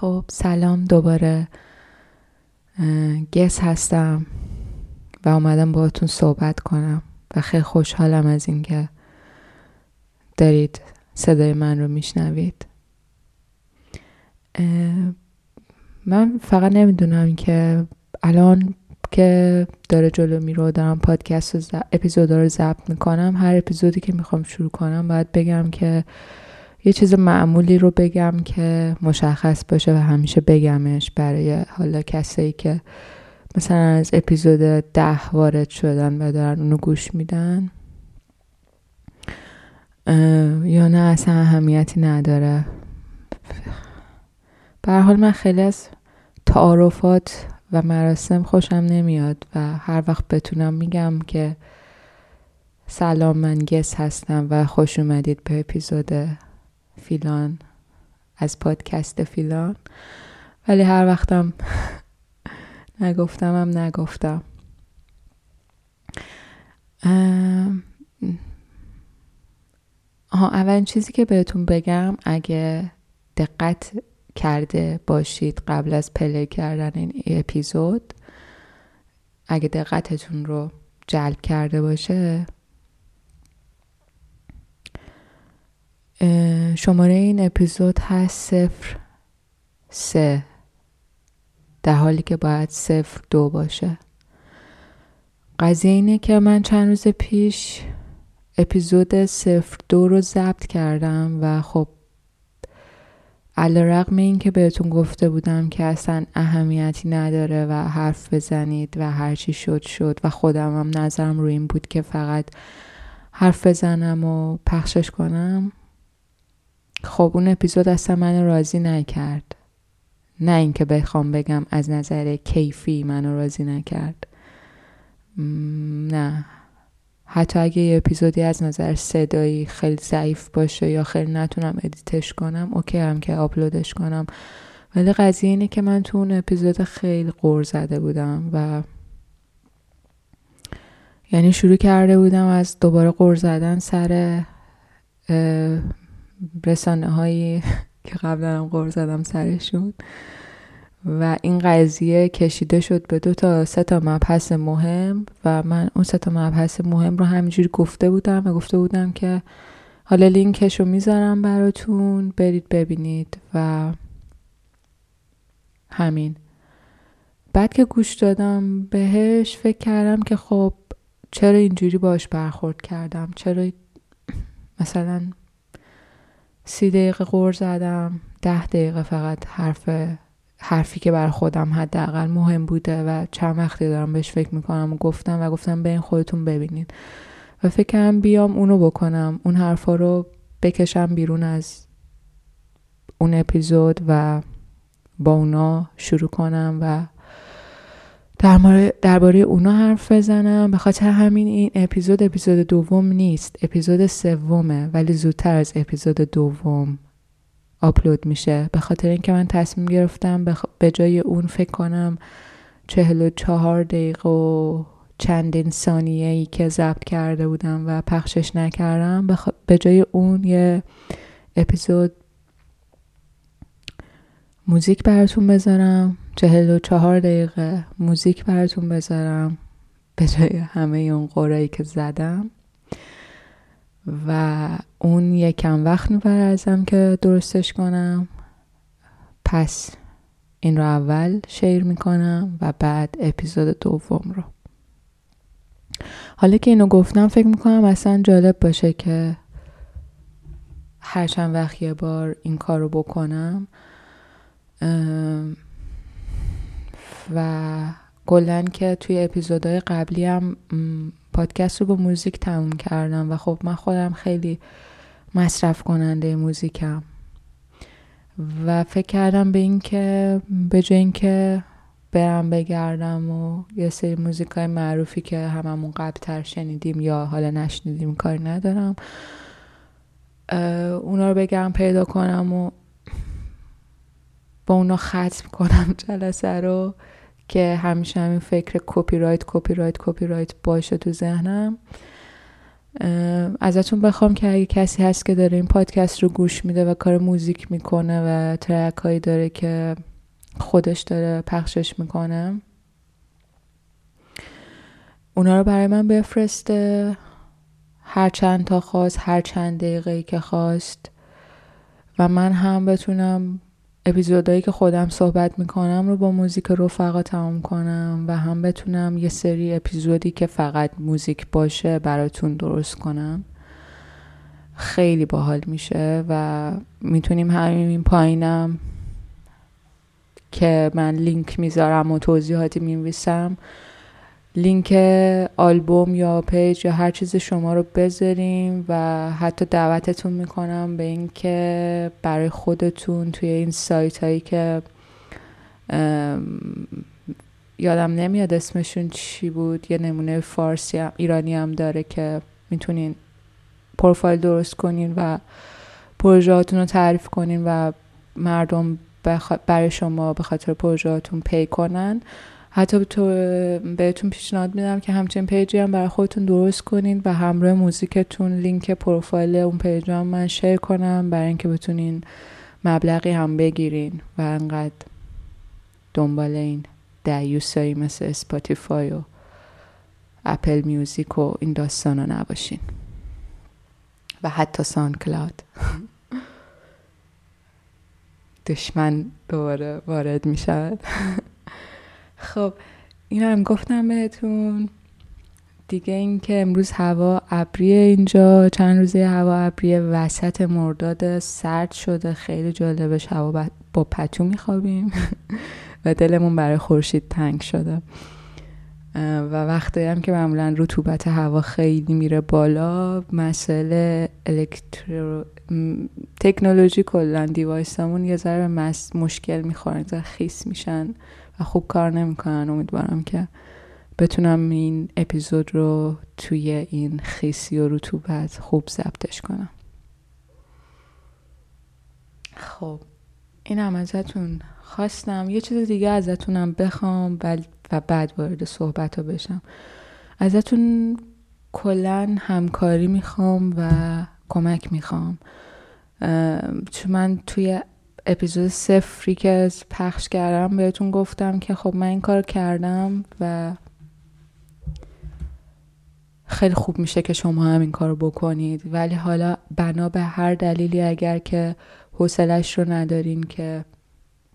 خب سلام دوباره گس هستم و اومدم باهاتون صحبت کنم و خیلی خوشحالم از اینکه دارید صدای من رو میشنوید. من فقط نمی‌دونم که الان که داره جلو میرو دارم پادکست و اپیزود رو ضبط می‌کنم هر اپیزودی که می‌خوام شروع کنم باید بگم که یه چیز معمولی رو بگم که مشخص باشه و همیشه بگمش برای حالا کسایی که مثلا از اپیزود ده وارد شدن و دارن اونو گوش میدن. یا نه اصلا اهمیتی نداره. به حال من خیلی از تعارفات و مراسم خوشم نمیاد و هر وقت بتونم میگم که سلام من گس هستم و خوش اومدید به اپیزود فیلان از پادکست فیلان. ولی هر وقتم نگفتم. هم نگفتم آها اولین چیزی که بهتون بگم اگه دقت کرده باشید قبل از پلی کردن این اپیزود اگه دقتتون رو جلب کرده باشه شماره این اپیزود هست صفر سه. در حالی که باید صفر دو باشه. قضیه اینه که من چند روز پیش اپیزود صفر دو رو ضبط کردم و خب علا رقم این که بهتون گفته بودم که اصلا اهمیتی نداره و حرف بزنید و هرچی شد شد و خودم هم نظرم روی این بود که فقط حرف بزنم و پخشش کنم. خب اون اپیزود اصلا من راضی نکرد. نه اینکه بخوام بگم از نظر کیفی منو راضی نکرد. نه. حتی اگه یه اپیزودی از نظر صدایی خیلی ضعیف باشه یا خیلی نتونم edit ش کنم OK ام که آپلودش کنم. ولی قضیه اینه که من تو اون اپیزود خیلی غر زده بودم و یعنی شروع کرده بودم از دوباره قور زدن سر رسانه هایی که قبلا هم قور زدم سرشون. و این قضیه کشیده شد به دو تا سه تا مبحث مهم و من اون سه تا مبحث مهم رو همینجوری گفته بودم و گفته بودم که حالا لینکش رو می‌ذارم براتون برید ببینید و همین. بعد که گوش دادم بهش فکر کردم که خب چرا اینجوری باش برخورد کردم؟ چرا مثلا سی دقیقه قور زدم ده دقیقه فقط حرف حرفی که بر خودم حداقل مهم بوده و چند وقتی دارم بهش فکر می‌کنم و گفتم و گفتم به این خودتون ببینید و فکر کنم بیام اونو بکنم. اون حرفا رو بکشم بیرون از اون اپیزود و با اونا شروع کنم و درباره اونا حرف بزنم. به خاطر همین این اپیزود اپیزود دوم نیست. اپیزود سومه ولی زودتر از اپیزود دوم آپلود میشه. به خاطر اینکه من تصمیم گرفتم به جای اون فکر کنم چهل و چهار دقیقه و چندین ثانیه ای که ضبط کرده بودم و پخشش نکردم به جای اون یه اپیزود موزیک براتون بذارم. چهل و چهار دقیقه موزیک براتون بذارم به جای همه اون قرایی که زدم. و اون یکم وقت می‌بره ازم که درستش کنم. پس این رو اول شیر می‌کنم و بعد اپیزود دوم رو. حالا که اینو گفتم فکر می‌کنم اصلا جالب باشه که هر چند وقت یه بار این کار رو بکنم و کلا که توی اپیزودهای قبلی هم پادکست رو با موزیک تموم کردم و خب من خودم خیلی مصرف کننده موزیکم. و فکر کردم به این که به جای اینکه برم بگردم و یه سری موزیک های معروفی که هممون قبلتر شنیدیم یا حالا نشنیدیم کاری ندارم اونا رو بگرم پیدا کنم و با اونا ختم کنم جلسه رو. که همیشه همین فکر کپی رایت کپی رایت کپی رایت باشه تو ذهنم. ازتون بخوام که اگه کسی هست که داره این پادکست رو گوش میده و کار موزیک می‌کنه و ترک هایی داره که خودش داره پخشش می‌کنه اونا رو برای من بفرسته. هر چند تا خواست هر چند دقیقه که خواست. و من هم بتونم اپیزودهایی که خودم صحبت می‌کنم رو با موزیک رفقا تمام کنم و هم بتونم یه سری اپیزودی که فقط موزیک باشه براتون درست کنم. خیلی باحال میشه و می‌تونیم همین پایینم که من لینک می‌ذارم و توضیحاتی می‌نویسم. لینک آلبوم یا page یا هر چیز شما رو بذاریم و حتی دعوتتون می‌کنم به اینکه برای خودتون توی این سایت هایی که یادم نمیاد اسمشون چی بود یه نمونه فارسی هم ایرانی هم داره که می‌تونین پروفایل درست کنین و پروژهاتون رو تعریف کنین و مردم برای شما به خاطر پروژهاتون pay کنن. حتی تو بهتون پیشنهاد میدم که همچنین page ی هم برای خودتون درست کنین و همراه موزیکتون لینک پروفایل اون page هم من share کنم برای اینکه بتونین مبلغی هم بگیرین و انقدر دنبال این دیوثایی مثل اسپاتیفای و اپل میوزیک و این داستان ها نباشین. و حتی سان کلاد دشمن دوباره وارد می خب این هم گفتم بهتون. دیگه اینکه امروز هوا ابریه اینجا. چند روزه هوا ابریه وسط مرداد سرد شده. خیلی جالبه هوا با پتو میخوابیم. و دلمون برای خورشید تنگ شده. و وقتی هم که معمولا رطوبت هوا خیلی میره بالا مسئله الکترو تکنولوژی کلا دیوایسمون یه ذره مشکل می‌خورن خیس میشن. و خوب کار نمی‌کنن. امیدوارم که بتونم این اپیزود رو توی این خیسی و رطوبت خوب ضبطش کنم. خب این هم ازتون خواستم. یه چیز دیگه ازتونم بخوام و بعد وارد صحبت ها بشم. ازتون کلا همکاری می‌خوام و کمک می‌خوام. چون من توی اپیزود سفری که پخش کردم بهتون گفتم که خب من این کار کردم و خیلی خوب میشه که شما هم این کار بکنید. ولی حالا بنا به هر دلیلی اگر که حوصلش رو ندارین که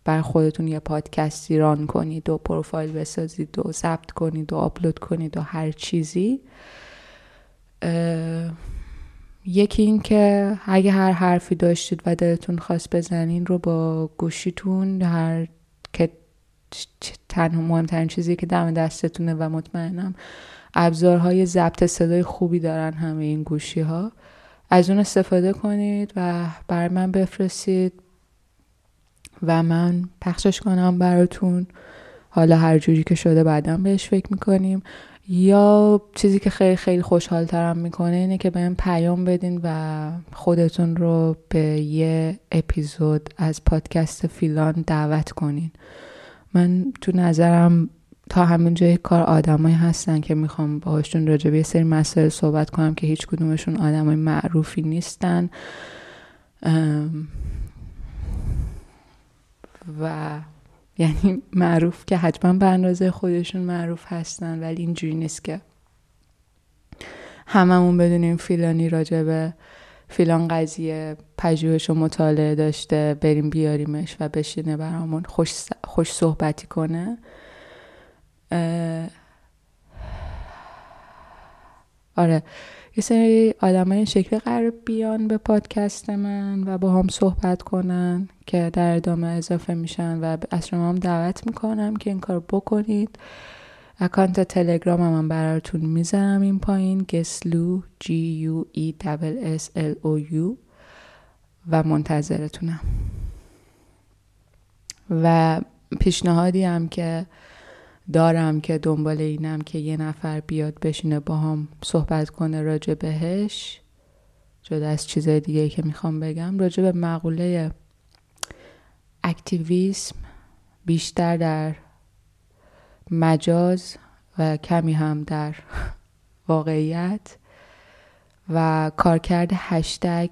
بر خودتون یه پادکستی ران کنید و پروفایل بسازید و ضبط کنید و آپلود کنید و هر چیزی یکی این که اگه هر حرفی داشتید و دلتون خواست بزنین رو با گوشیتون هر که تنها مهمترین چیزی که دم دستتونه و مطمئنم ابزارهای ضبط صدای خوبی دارن همه این گوشی ها از اون استفاده کنید و بر من بفرستید و من پخشش کنم براتون. حالا هر جوری که شده بعدا بهش فکر می‌کنیم. یا چیزی که خیلی خیلی خوشحال ترم می‌کنه اینه که بهم پیام بدین و خودتون رو به یه اپیزود از پادکست فیلان دعوت کنین. من تو نظرم تا همین جای کار آدمایی هستن که می‌خوام باهاشون راجع به سری مسائل صحبت کنم که هیچ کدومشون آدمای معروفی نیستن. و یعنی معروف که حتما به اندازه خودشون معروف هستن ولی اینجوری نیست که هممون بدونیم فیلانی راجع به فیلان قضیه پژوهش و مطالعه داشته بریم بیاریمش و بشینه برامون خوش, خوش صحبتی کنه. آره. یه سری آدم های شکلی قرار بیان به پادکست من و با هم صحبت کنن که در ادامه اضافه میشن و از شما هم دعوت می‌کنم که این کار بکنید. اکانت تلگرام هم من براتون می‌ذارم این پایین. گسلو G U E S L O U و منتظرتونم. و پیشنهادی هم که دارم که دنبال اینم که یه نفر بیاد بشینه با هم صحبت کنه راجع بهش. جدا از چیزای دیگه که می‌خوام بگم راجع به مقوله اکتیویسم بیشتر در مجاز و کمی هم در واقعیت و کارکرد هشتگ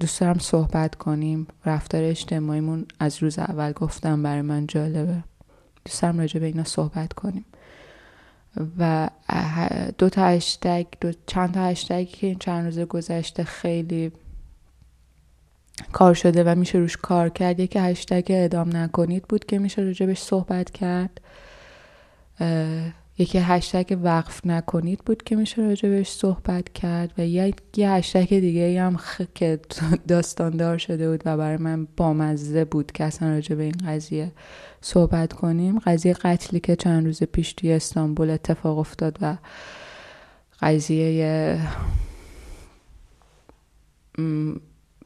دوست دارم صحبت کنیم. رفتار اجتماعیمون از روز اول گفتم برای من جالبه. دوست دارم راجع به اینا صحبت کنیم. و دو تا هشتگ دو چند تا هشتگی که این چند روز گذشته خیلی کار شده و میشه روش کار کرد. یکی هشتگ ادام نکنید بود که میشه راجبش صحبت کرد. یکی هشتگ وقف نکنید بود که میشه راجبش صحبت کرد. و یه هشتگ دیگه هم خ... که داستاندار شده بود و برای من بامزه بود که اصلا راجع به این قضیه صحبت کنیم. قضیه قتلی که چند روز پیش توی استانبول اتفاق افتاد و قضیه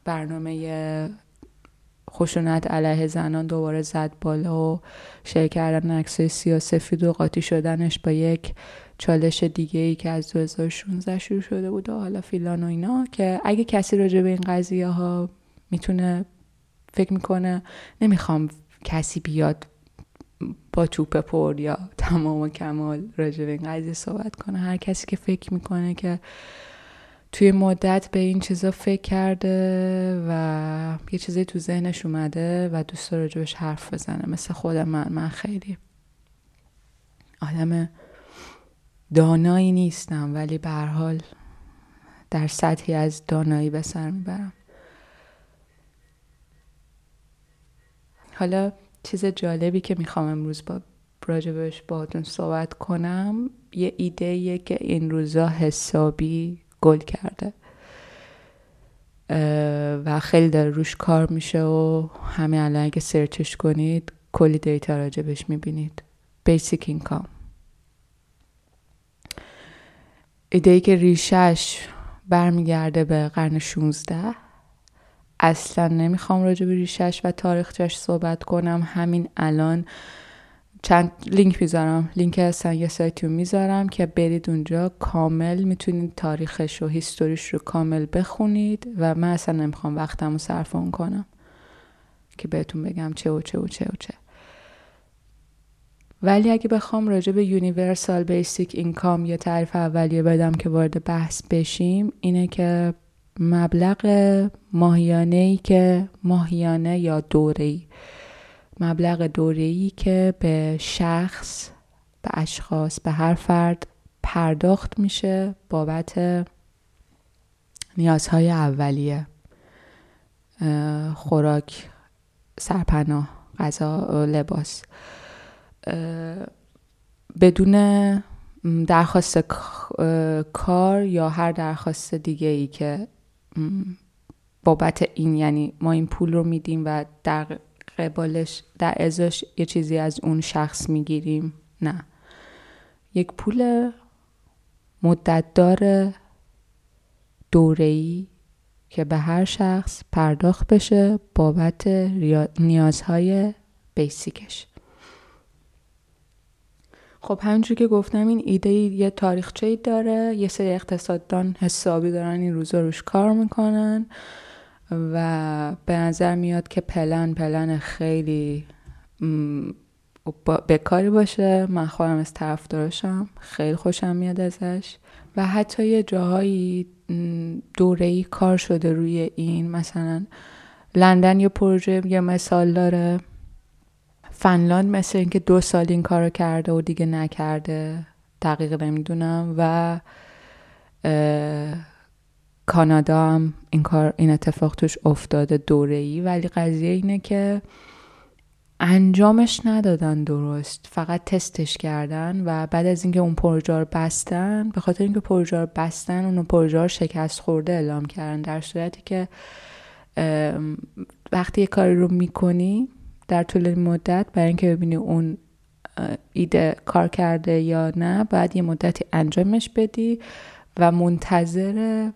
برنامه خشونت علیه زنان دوباره زد بالا و شیر کردن عکسای سیاسفید و قاطی شدنش با یک چالش دیگه ای که از 2016 شروع شده بود و حالا فیلان و اینا که اگه کسی راجع به این قضیه ها می‌تونه فکر می‌کنه نمی‌خوام کسی بیاد با توپ پر یا تمام و کمال راجع به این قضیه صحبت کنه. هر کسی که فکر می‌کنه که توی مدت به این چیزا فکر کرده و یه چیزی تو ذهنش اومده و دوست داره راجبش حرف بزنه. مثل خود من من خیلی آدم دانایی نیستم ولی به حال در سطحی از دانایی به سر می‌برم. حالا چیز جالبی که می‌خوام امروز با راجبش باهاتون صحبت کنم یه ایده که این روزا حسابی گل کرده. و خیلی داره روش کار میشه و همه الان اگه search ش کنید کلی data راجبش می‌بینید. basic income ایده که ریشش برمیگرده به قرن 16 اصلا نمی‌خوام راجع به ریشش و تاریخچش صحبت کنم. همین الان چند لینک می‌ذارم. لینک اصلا یه سایتی رو می‌ذارم که برید اونجا. کامل می‌تونید تاریخش و history ش رو کامل بخونید و من اصلا نمی‌خوام وقتم رو صرف اون کنم که بهتون بگم چه و چه و چه و چه. ولی اگه بخوام راجع به universal basic income یه تعریف اولیه بدم که وارد بحث بشیم اینه که مبلغ ماهیانه ای که ماهیانه یا دوره مبلغ دوره‌ای که به شخص به اشخاص به هر فرد پرداخت میشه بابت نیازهای اولیه. خوراک سرپناه غذا لباس. بدون درخواست کار یا هر درخواست دیگه ای که بابت این یعنی ما این پول رو میدیم و در قبالش در ازاش یه چیزی از اون شخص می‌گیریم. نه. یک پول مدتدار دوره‌ای که به هر شخص پرداخت بشه بابت نیازهای بیسیکش. خب همینجور که گفتم این ایده یه تاریخچه داره یه سری اقتصاددان حسابی دارن این روزا روش کار می‌کنن و به نظر میاد که پلن پلن خیلی بکاری باشه. من خودم از طرف دارشم خیلی خوشم میاد ازش و حتی یه جاهایی دوره ای کار شده روی این. مثلا لندن یه پروژه یه مثال داره. فنلاند مثل اینکه دو سال این کارو کرده و دیگه نکرده. دقیق نمی‌دونم. و کانادا هم این کار این اتفاق توش افتاده دوره ای ولی قضیه اینه که انجامش ندادن درست. فقط تستش کردن و بعد از اینکه اون پروژه رو بستن به خاطر اینکه پروژه رو بستن اون پروژه رو شکست خورده اعلام کردن. در صورتی که وقتی یه کاری رو می‌کنی در طول مدت برای اینکه ببینی اون ایده کار کرده یا نه باید یه مدتی انجامش بدی و منتظر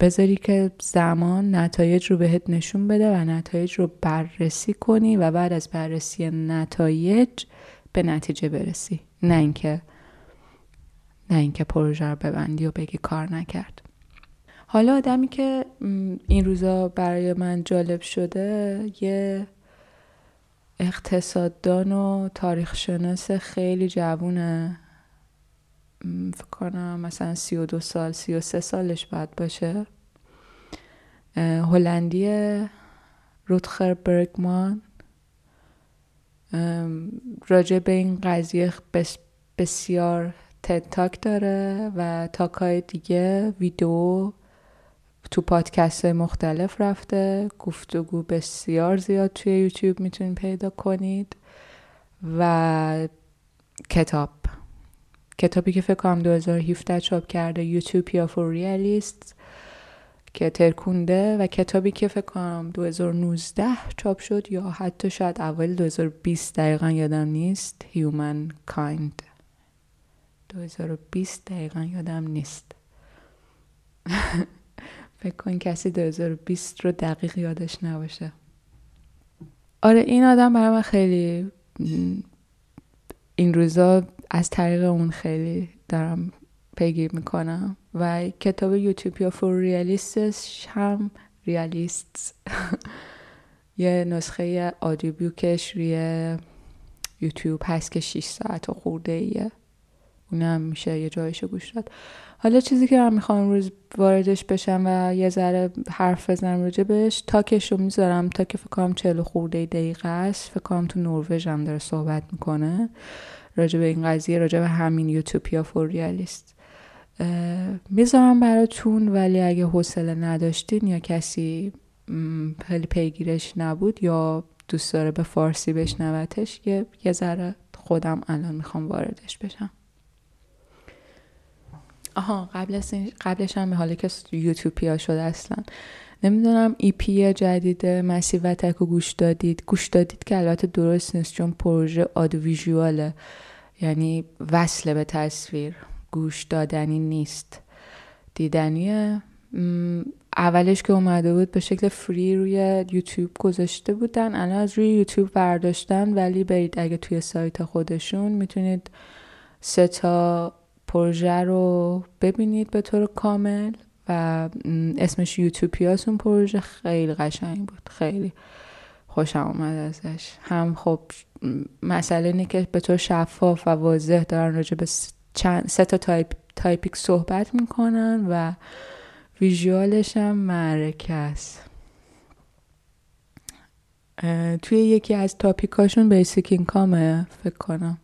بذاری که زمان نتایج رو بهت نشون بده و نتایج رو بررسی کنی و بعد از بررسی نتایج به نتیجه برسی. نه اینکه نه اینکه پروژه رو ببندی و بگی کار نکرد. حالا آدمی که این روزا برای من جالب شده یه اقتصاددان و تاریخ شناس خیلی جوونه. فکر کنم مثلا سی و دو سال سی و سه سالش باید باشه. هلندی روتخر برگمان. راجع به این قضیه بسیار تاک داره و تاکای دیگه ویدیو تو پادکست مختلف رفته گفتگو بسیار زیاد توی یوتیوب می‌تونید پیدا کنید و کتاب. کتابی که فکر کنم 2017 چاپ کرده یوتوپیا فور ریالیست که ترکونده و کتابی که فکر کنم 2019 چاپ شد یا حتی شاید اول 2020 دقیقا یادم نیست. Human Kind 2020 دقیقا یادم نیست. فکر کن کسی 2020 رو دقیق یادش نباشه. آره این آدم برای من خیلی این روزا از طریق اون خیلی دارم پیگیر می‌کنم و کتاب یوتیوبیا فور ریالیستش هم ریالیست. یه نسخه آدیو بیوکش روی یوتیوب هست که 6 ساعت و خورده ایه. اونم میشه یه جایشو گوش داد. حالا چیزی که من می‌خوام روز واردش بشم و یه ذره حرف بزنم راجبش تاکش رو می‌ذارم. تا که فکر کنم چهل خورده دقیقه است فکر کنم تو نروژ هم داره صحبت می‌کنه. راجع به این قضیه راجع به همین یوتوپیا فور ریالیست. می‌ذارم براتون ولی اگه حوصله نداشتین یا کسی خیلی پیگیرش نبود یا دوست داره به فارسی بشنوتش یه, یه ذره خودم الان می‌خوام واردش بشم. آها قبل قبلش هم حالا که یوتیوبیا شده اصلا. نمی‌دونم ای پی جدید مسی وتک رو گوش دادید. گوش دادید که البته درست نیست چون پروژه آدو ویژواله یعنی وصل به تصویر. گوش دادنی نیست. دیدنیه اولش که اومده بود به شکل فری روی یوتیوب گذاشته بودن. الان از روی یوتیوب برداشتن ولی برید اگه توی سایت خودشون می‌تونید سه تا پروژه رو ببینید به طور کامل و اسمش یوتوپیاس اون پروژه خیلی قشنگ بود. خیلی خوشم اومد ازش. هم خب مسئله اینه که به طور شفاف و واضح دارن راجع به چند سه تا تاپ topic صحبت می‌کنن و visual ش هم معرکه است. توی یکی از topic اشون basic income ه فکر کنم.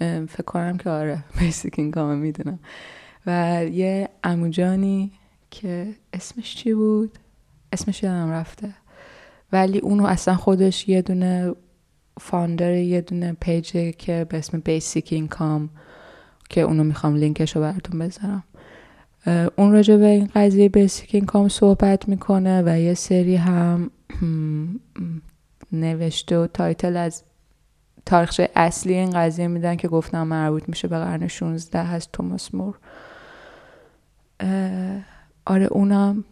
فکر کنم که آره basic income ه می‌دونم. و یه عموجانی که اسمش چی بود؟ اسمش یادم رفته. ولی اونو اصلا خودش یه دونه founder یه دونه page ه که به اسم basic income که اونو می‌خوام لینکش رو براتون بذارم. اون راجع به این قضیه basic income صحبت می‌کنه و یه سری هم نوشته و title از تاریخچه اصلی این قضیه میدن که گفتم مربوط میشه به قرن 16 هست توماس مور. آره اونم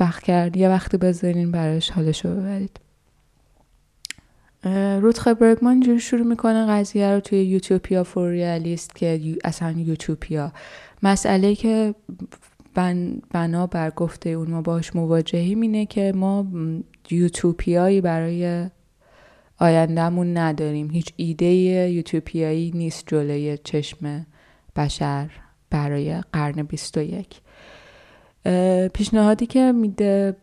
وقت کرد. یه وقتی بذارین براش حالشو ببرید. رودخ برگمان جوری شروع می‌کنه قضیه رو توی یوتوپیا فور ریالیست که اصلا یوتوپیا مسئله که بن بنا بر گفته اون ما باش مواجهیم اینه که ما یوتوپیایی برای آیندهمون نداریم. هیچ ایده یوتوپیایی نیست جلوی چشم بشر برای قرن 21 پیشنهادی که میده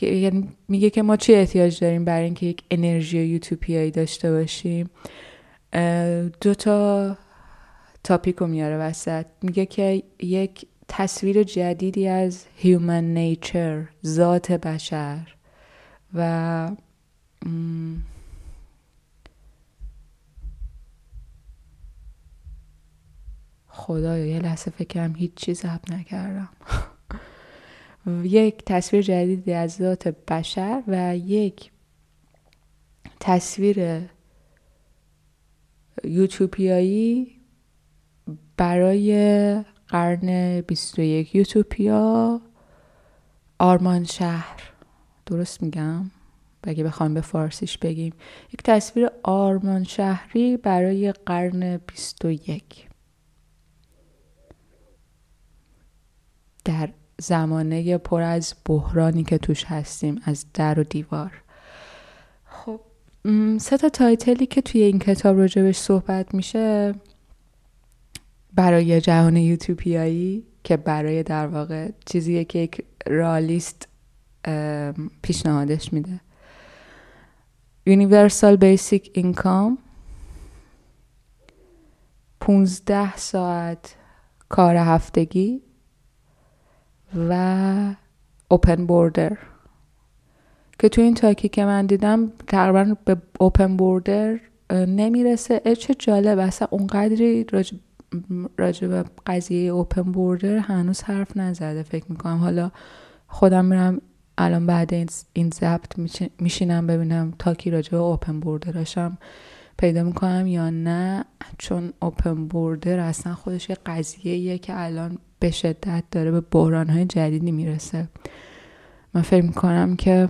یعنی میگه که ما چی احتیاج داریم برای اینکه یک انرژی یوتوپیایی داشته باشیم؟ دو تا تاپیک رو میاره وسط. میگه که یک تصویر جدیدی از هیومن نیچر ذات بشر و خدایا یه لحظه فکرم هیچ چیز ضبط نکردم. یک تصویر جدیدی از ذات بشر و یک تصویر یوتوپیایی برای قرن 21 یوتوپیا آرمان شهر. درست میگم؟ اگه بخوام به فارسیش بگیم. یک تصویر آرمان شهری برای قرن 21 در زمانه پر از بحرانی که توش هستیم از در و دیوار. خب سه تا تایتلی که توی این کتاب راجبش صحبت میشه برای جهان یوتوپیایی که برای در واقع چیزیه که یک رالیست پیشنهادش میده. Universal Basic Income 15 ساعت کار هفتگی و اوپن بوردر که تو این تاکی که من دیدم تقریبا به اوپن بوردر نمی‌رسه. چه جالب. اصلا اونقدری راجع به قضیه اوپن بوردر هنوز حرف نزده فکر می‌کنم. حالا خودم میرم الان بعد این ضبط میشینم ببینم تاکی راجع به اوپن بوردرشم پیدا می‌کنم یا نه چون اوپن بوردر اصلا خودش یه قضیه که الان به شدت داره به بحران های جدیدی می‌رسه. من فکر می‌کنم که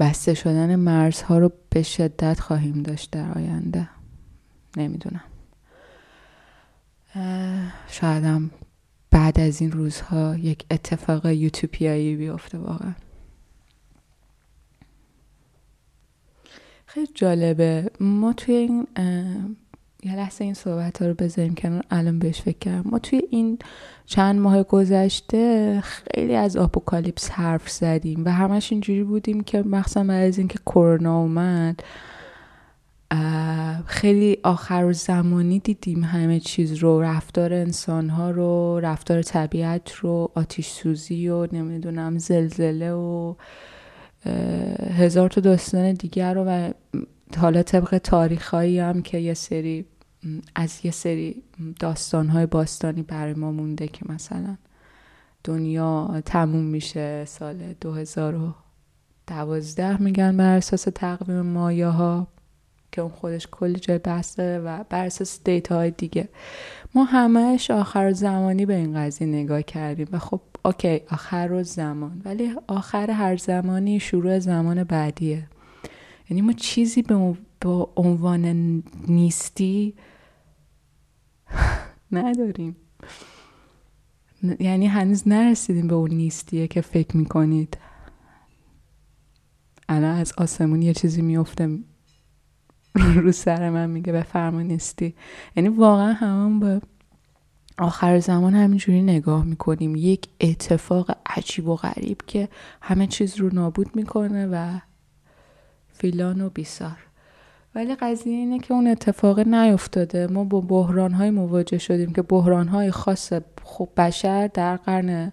بسته شدن مرزها رو به شدت خواهیم داشت در آینده. نمی‌دونم. شایدم بعد از این روزها یک اتفاق یوتوپیایی بیفته واقعا. خیلی جالبه. ما توی این یه لحظه این صحبت ها رو بذاریم کنار الان بهش فکر کردم. ما توی این چند ماه گذشته خیلی از آپوکالیپس حرف زدیم و همش اینجوری بودیم که مخصوصا بعد از اینکه کرونا اومد خیلی آخر زمانی دیدیم همه چیز رو رفتار انسان ها رو رفتار طبیعت رو آتیش سوزی و نمی‌دونم زلزله و هزار تا داستان دیگر رو و حالا طبق تاریخهایی هم که یه سری از یه سری داستانهای باستانی برای ما مونده که مثلا دنیا تموم میشه سال 2012 میگن بر اساس تقویم مایه ها که اون خودش کلی جای بحث داره و بر اساس دیتا های دیگه. ما همهش آخر زمانی به این قضیه نگاه کردیم و خب اوکی آخر زمان. ولی آخر هر زمانی شروع زمان بعدیه. یعنی ما چیزی به عنوان نیستی نداریم. یعنی هنوز نرسیدیم به اون نیستیه که فکر می‌کنید. الان از آسمون یه چیزی میفته رو سر من میگه بفرما نیستی. یعنی واقعا همون به آخر زمان همینجوری نگاه می‌کنیم. یک اتفاق عجیب و غریب که همه چیز رو نابود می‌کنه و فیلان و بیسار. ولی قضیه اینه که اون اتفاق نیفتاده. ما با بحران های مواجه شدیم که بحران های خاص خوب بشر در قرن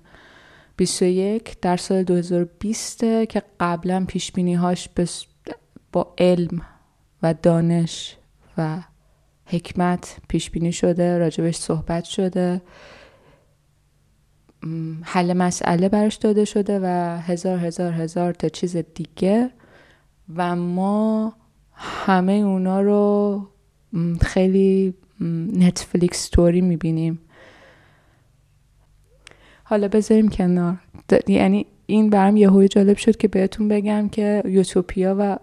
21 در سال 2020 که قبلا پیش هاش با علم و دانش و حکمت پیش بینی شده راجبش صحبت شده. حل مسئله برش داده شده و هزار هزار هزار تا چیز دیگه. و ما همه اونا رو خیلی نتفلیکس ستوری می‌بینیم. حالا بذاریم کنار. یعنی این برم یه جالب شد که بهتون بگم که یوتوپیا و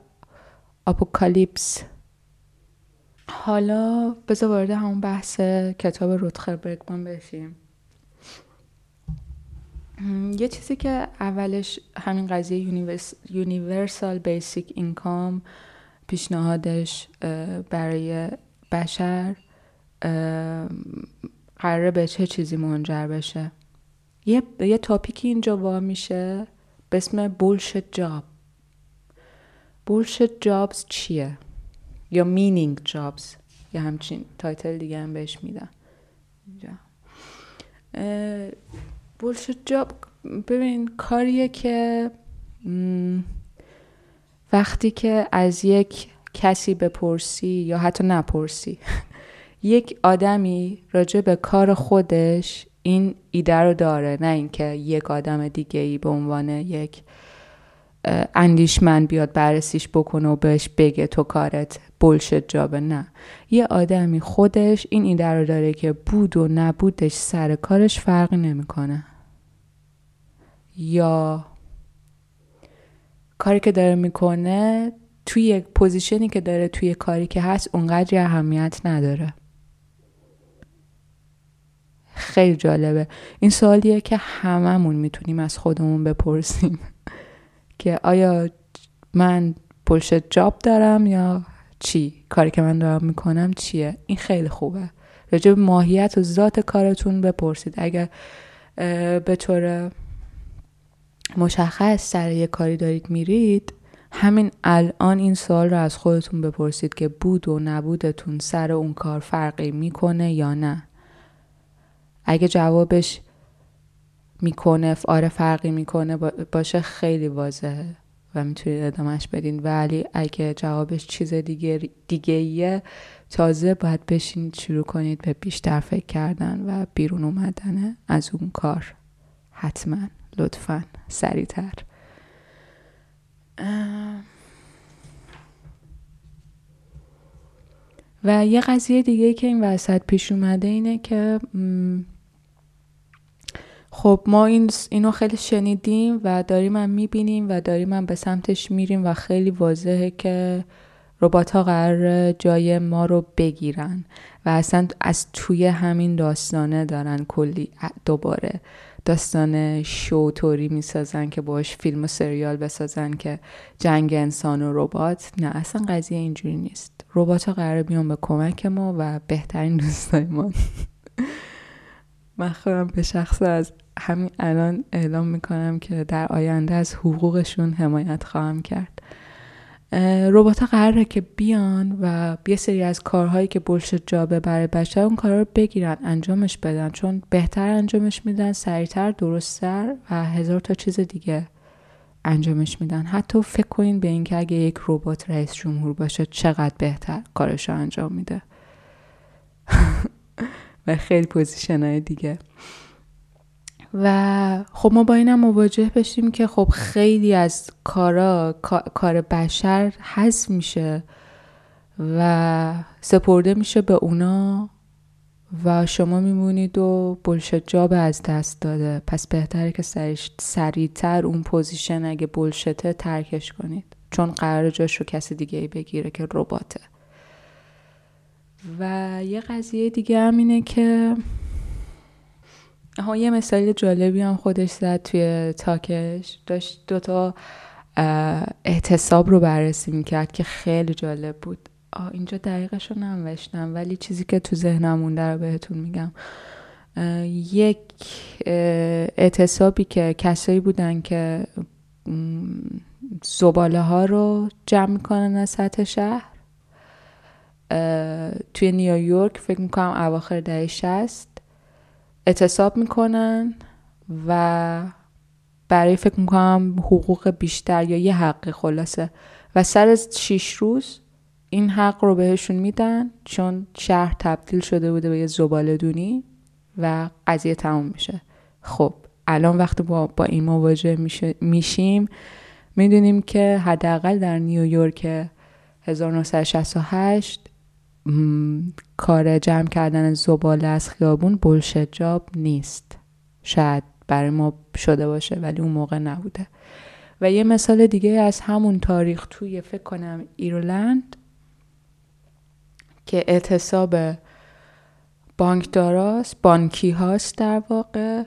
apocalypse حالا بذار وارد همون بحث کتاب روتخر برگمان بشیم. یه چیزی که اولش همین قضیه universal basic income پیشنهادش برای بشر قراره به چه چیزی منجر بشه. یه, یه topic ی اینجا وا میشه به اسم bullshit job bullshit jobs چیه؟ یا meaning jobs یا همچین title دیگه هم بهش میدن. اینجا. bullshit job ببین کاریه که وقتی که از یک کسی بپرسی یا حتی نپرسی یک آدمی راجع به کار خودش این ایده رو داره نه اینکه یک آدم دیگه ای به عنوان یک اندیشمند بیاد بررسیش بکنه و بهش بگه تو کارت بلشت جابه. نه. یه آدمی خودش این ایده رو داره که بود و نبودش سر کارش فرقی نمی‌کنه. یا کاری که داره می‌کنه توی پوزیشنی که داره توی کاری که هست اونقدر اهمیت نداره. خیلی جالبه. این سوالیه که هممون می‌تونیم از خودمون بپرسیم. که آیا من پلشت جاب دارم یا چی؟ کاری که من دارم می‌کنم چیه؟ این خیلی خوبه. راجع ماهیت و ذات کارتون بپرسید. اگر به طور مشخص سر یه کاری دارید میرید همین الان این سوال رو از خودتون بپرسید که بود و نبودتون سر اون کار فرقی می‌کنه یا نه. اگه جوابش می‌کنه آره فرقی می‌کنه باشه خیلی واضحه و می‌تونید ادامهش بدین. ولی اگه جوابش چیز دیگه دیگه تازه باید بشینید شروع کنید به بیشتر فکر کردن و بیرون اومدن از اون کار. حتما لطفا سریعتر. و یه قضیه دیگه که این وسط پیش اومده اینه که خب ما این اینو خیلی شنیدیم و داریم هم می‌بینیم و داریم هم به سمتش میریم و خیلی واضحه که ربات ها قرار جای ما رو بگیرن و اصلا از توی همین داستانه دارن کلی دوباره داستان شوتوری می‌سازن که باش فیلم و سریال بسازن که جنگ انسان و ربات. نه اصلا قضیه اینجوری نیست. ربات ها قرار بیان به کمک ما و بهترین دوستای ما. من خودم به شخص از همین الان اعلام می‌کنم که در آینده از حقوقشون حمایت خواهم کرد. ربات قراره که بیان و یه سری از کارهایی که بلشت جا برای بشر اون کارا رو بگیرن انجامش بدن. چون بهتر انجامش میدن سریعتر درستتر و هزار تا چیز دیگه انجامش میدن. حتی فکر کنین به اینکه اگه یک ربات رئیس جمهور باشه چقدر بهتر کارش رو انجام میده. خیلی position های دیگه. و خب ما با اینم مواجه بشیم که خب خیلی از کارا کار بشر حذف میشه و سپرده میشه به اونا و شما میمونید و bullshit job از دست داده. پس بهتره که سریعتر اون position اگه bullshit ه ترکش کنید. چون قرار جاش رو کسی دیگه ای بگیره که رباته. و یه قضیه دیگه هم اینه که ها یه مثال جالبی هم خودش زد توی talk ش. داشت دوتا اعتصاب رو بررسی می‌کرد که خیلی جالب بود. آه اینجا دقیقش رو ننوشتم ولی چیزی که تو ذهنم مونده رو بهتون میگم. یک اعتصابی که کسایی بودن که زباله ها رو جمع می‌کنن از سطح شهر. توی نیویورک فکر می‌کنم اواخر دهه شست اعتصاب می‌کنن و برای فکر می‌کنم حقوق بیشتر یا یه حق خلاصه. و سر از شیش روز این حق رو بهشون میدن چون شهر تبدیل شده بوده به یه زباله دونی و قضیه تموم میشه. خب الان وقتی با, با این مواجه میشیم می‌دونیم که حداقل در نیویورک 1968 کار جمع کردن زباله از خیابون بلشت جاب نیست. شاید برای ما شده باشه ولی اون موقع نبوده. و یه مثال دیگه از همون تاریخ توی فکر کنم ایرلند که اعتصاب بانکداراست بانکی هاست در واقع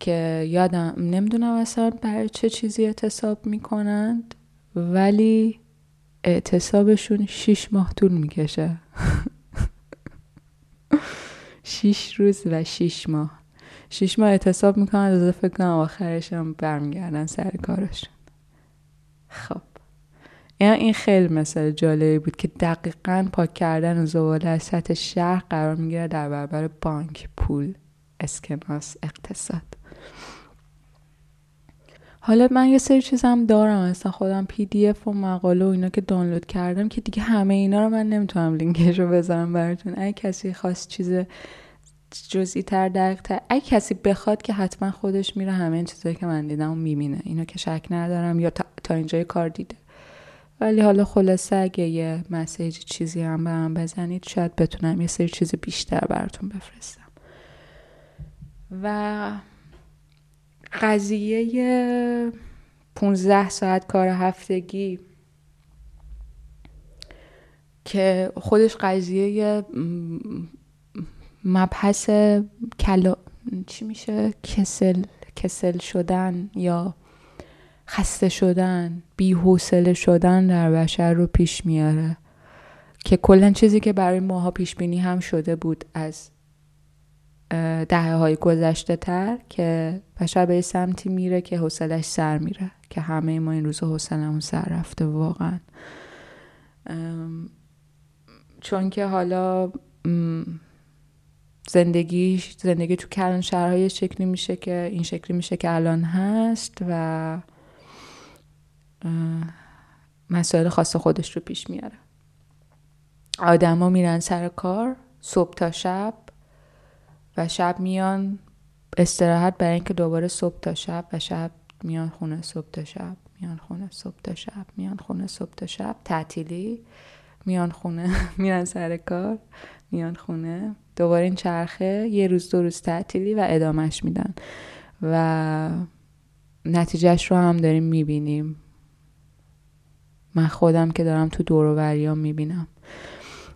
که یادم نمی‌دونم اصلا برای چه چیزی اعتصاب می‌کنند ولی اعتصابشون شیش ماه طول می‌کشه. شیش روز و شیش ماه. شیش ماه اعتصاب می‌کنن از فکر کنم آخرش هم برمیگردن سر کارشون. خب. این خیلی مثال جالبی بود که دقیقا پاک کردن زباله از سطح شهر قرار می‌گیره در برابر بانک پول اسکناس اقتصاد. حالا من یه سری چیزم دارم اصلا خودم PDF و مقاله و اینا که دانلود کردم که دیگه همه اینا رو من نمی‌تونم لینکش رو بذارم براتون. اگه کسی خواست چیز جزئی تر دقیق تر اگه کسی بخواد که حتما خودش میره همه این چیزایی که من دیدم و می‌بینه. اینو که شک ندارم یا تا, تا اینجای کار دیده. ولی حالا خلاصه اگه یه مسیج چیزی هم به هم بزنید شاید بتونم یه سری چیز بیشتر براتون بفرستم. و قضیه 15 ساعت کار هفتگی که خودش قضیه مبحث کلا چی میشه؟ کسل کسل شدن یا خسته شدن بیحوصله شدن در بشر رو پیش میاره که کلا چیزی که برای ماها پیش بینی هم شده بود از دهه های گذشته تر که بشر به سمتی میره که حوصلش سر میره. که همه ما این روز حوصلمون سر رفته واقعا. چون که حالا زندگی زندگی تو کلان شهرهای شکلی میشه که این شکلی میشه که الان هست و مسائل خاص خودش رو پیش میاره. آدما میرن سر کار صبح تا شب و شب میان استراحت برای اینکه دوباره صبح تا شب و شب میان خونه صبح تا شب میان خونه صبح تا شب میان خونه صبح تا شب. تعطیلی میان خونه میرن سر کار میان خونه. دوباره این چرخه یه روز دو روز تعطیلی و ادامهش میدن. و نتیجهش رو هم داریم می‌بینیم. من خودم که دارم تو دور می‌بینم.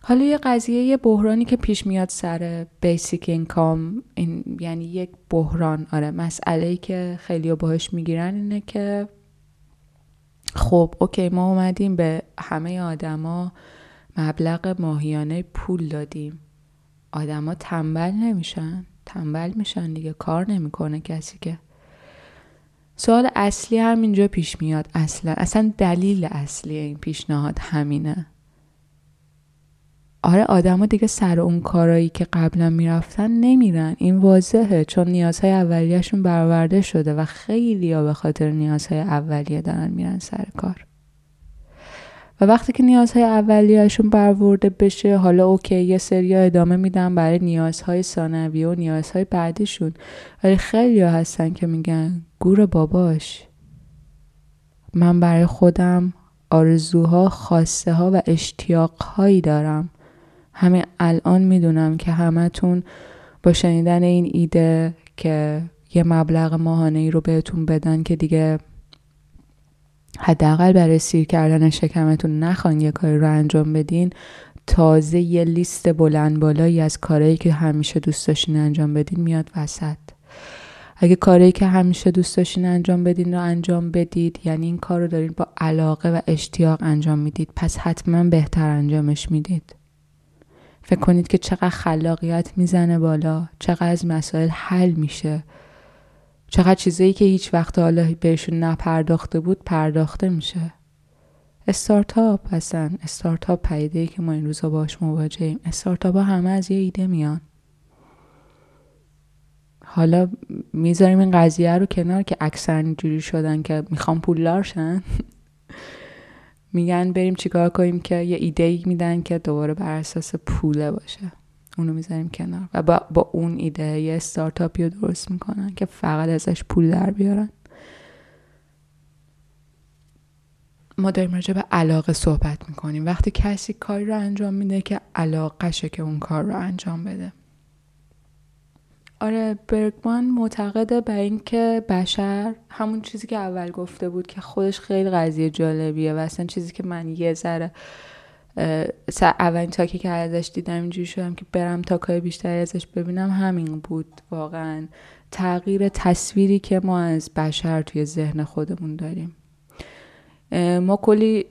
حالا یه قضیه یه بحرانی که پیش میاد سر بیسیک اینکام این یعنی یک بحران. آره مسئله ای که خیلی باهاش می‌گیرن اینه که خب اوکی ما اومدیم به همه آدما مبلغ ماهیانه پول دادیم. آدما تنبل نمیشن. تنبل میشن دیگه کار نمی‌کنه کسی که. سوال اصلی همینجا پیش میاد. اصلا اصلا دلیل اصلی این پیشنهاد همینه. آره آدما دیگه سر اون کارایی که قبلا می‌رفتن نمیرن. این واضحه چون نیازهای اولیهشون برآورده شده و خیلی ها به خاطر نیازهای اولیه دارن میرن سر کار. و وقتی که نیازهای اولیهشون برورده بشه حالا اوکی یه سری ادامه میدن برای نیازهای ثانویه و نیازهای بعدیشون. ولی خیلی هستن که میگن گور باباش من برای خودم آرزوها خواسته ها و اشتیاق دارم. همین الان می‌دونم که همتون با شنیدن این ایده که یه مبلغ ماهانه ای رو بهتون بدن که دیگه حداقل برای سیر کردن شکمتون نخوان یه کاری رو انجام بدین تازه یه لیست بلند بالایی از کارهایی که همیشه دوست داشتین انجام بدین میاد وسط. اگه کاری که همیشه دوست داشتین انجام بدین رو انجام بدید یعنی این کار رو دارین با علاقه و اشتیاق انجام می‌دید پس حتما بهتر انجامش می‌دید. فکر کنید که چقدر خلاقیت می‌زنه بالا چقدر از مسائل حل میشه. چقدر چیزایی که هیچ وقت حالا بهشون نپرداخته بود پرداخته میشه. استارتاپ هستن. استارتاپ پیده که ما این روزا باش مواجهیم. استارتاپ ها همه از یه ایده میان. حالا می‌ذاریم این قضیه رو کنار که اکثر اینجوری شدن که می‌خوام پولدار شن. میگن بریم چیکار کنیم که یه ایده ای میدن که دوباره بر اساس پوله باشه. اونو می‌ذاریم کنار و با, با اون ایده یه استارتاپی رو درست می‌کنن که فقط ازش پول در بیارن. ما داریم راجع به علاقه صحبت می‌کنیم. وقتی کسی کاری رو انجام میده که علاقشه که اون کار رو انجام بده. آره برگمان معتقده به اینکه بشر همون چیزی که اول گفته بود که خودش خیلی قضیه جالبیه و اصلا چیزی که من یه ذره اولین تاکی که ازش دیدم اینجوری شدم که برم تاکای بیشتری ازش ببینم همین بود واقعا. تغییر تصویری که ما از بشر توی ذهن خودمون داریم. ما کلی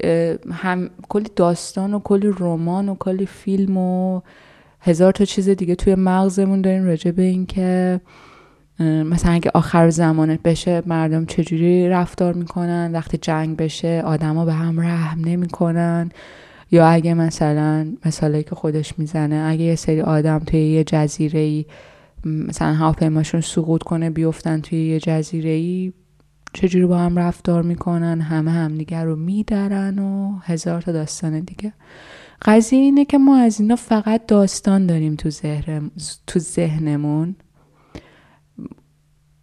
هم کلی داستان و کلی رمان و کلی فیلم و هزار تا چیز دیگه توی مغزمون داریم راجع به این که مثلا اگه آخر زمانت بشه مردم چجوری رفتار می‌کنن؟ وقتی جنگ بشه آدما به هم رحم نمی‌کنن؟ یا اگه مثلا مثالی که خودش می‌زنه اگه یه سری آدم توی یه جزیره ای مثلا هواپیماشون سقوط کنه بیفتن توی یه جزیره ای چجوری با هم رفتار می‌کنن؟ همه همدیگر رو میدرن و هزار تا داستان دیگه. قضیه اینه که ما از اینا فقط داستان داریم تو, تو ذهنمون.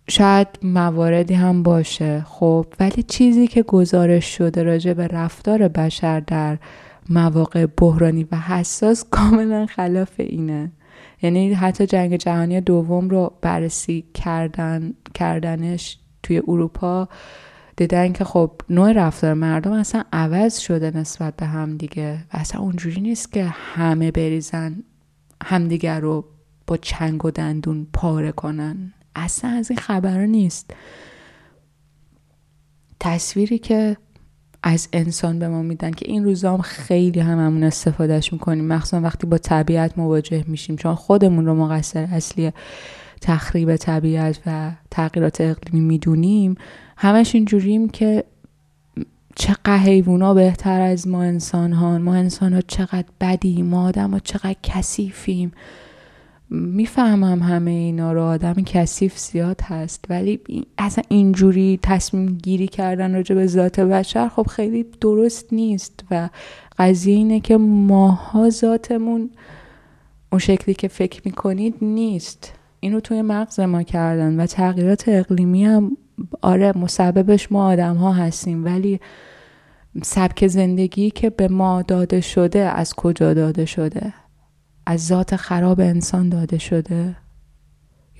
شاید مواردی هم باشه خب. ولی چیزی که گزارش شده راجع به رفتار بشر در مواقع بحرانی و حساس کاملا خلاف اینه. یعنی حتی جنگ جهانی دوم رو بررسی کردن کردنش توی اروپا دیدن که خب نوع رفتار مردم اصلا عوض شده نسبت به هم دیگه و اصلا اونجوری نیست که همه بریزن همدیگه رو با چنگ و دندون پاره کنن. اصلا از این خبر نیست. تصویری که از انسان به ما میدن که این روزا هم خیلی هممون استفادهش می‌کنیم. مخصوصا وقتی با طبیعت مواجه میشیم چون خودمون رو مقصر اصلی تخریب طبیعت و تغییرات اقلیمی می‌دونیم. همش اینجوریم که چقدر حیوونا بهتر از ما انسان ها ما انسان ها چقدر بدیم ما آدم ها چقدر کثیفیم. می‌فهمم همه اینا رو. آدم کثیف زیاد هست. ولی اصلا اینجوری تصمیم گیری کردن راجع به ذات بشر خب خیلی درست نیست. و قضیه اینه که ماها ذاتمون اون شکلی که فکر می‌کنید نیست. اینو توی مغز ما کردن و تغییرات اقلیمی هم آره مسببش ما آدم ها هستیم ولی سبک زندگی که به ما داده شده از کجا داده شده؟ از ذات خراب انسان داده شده؟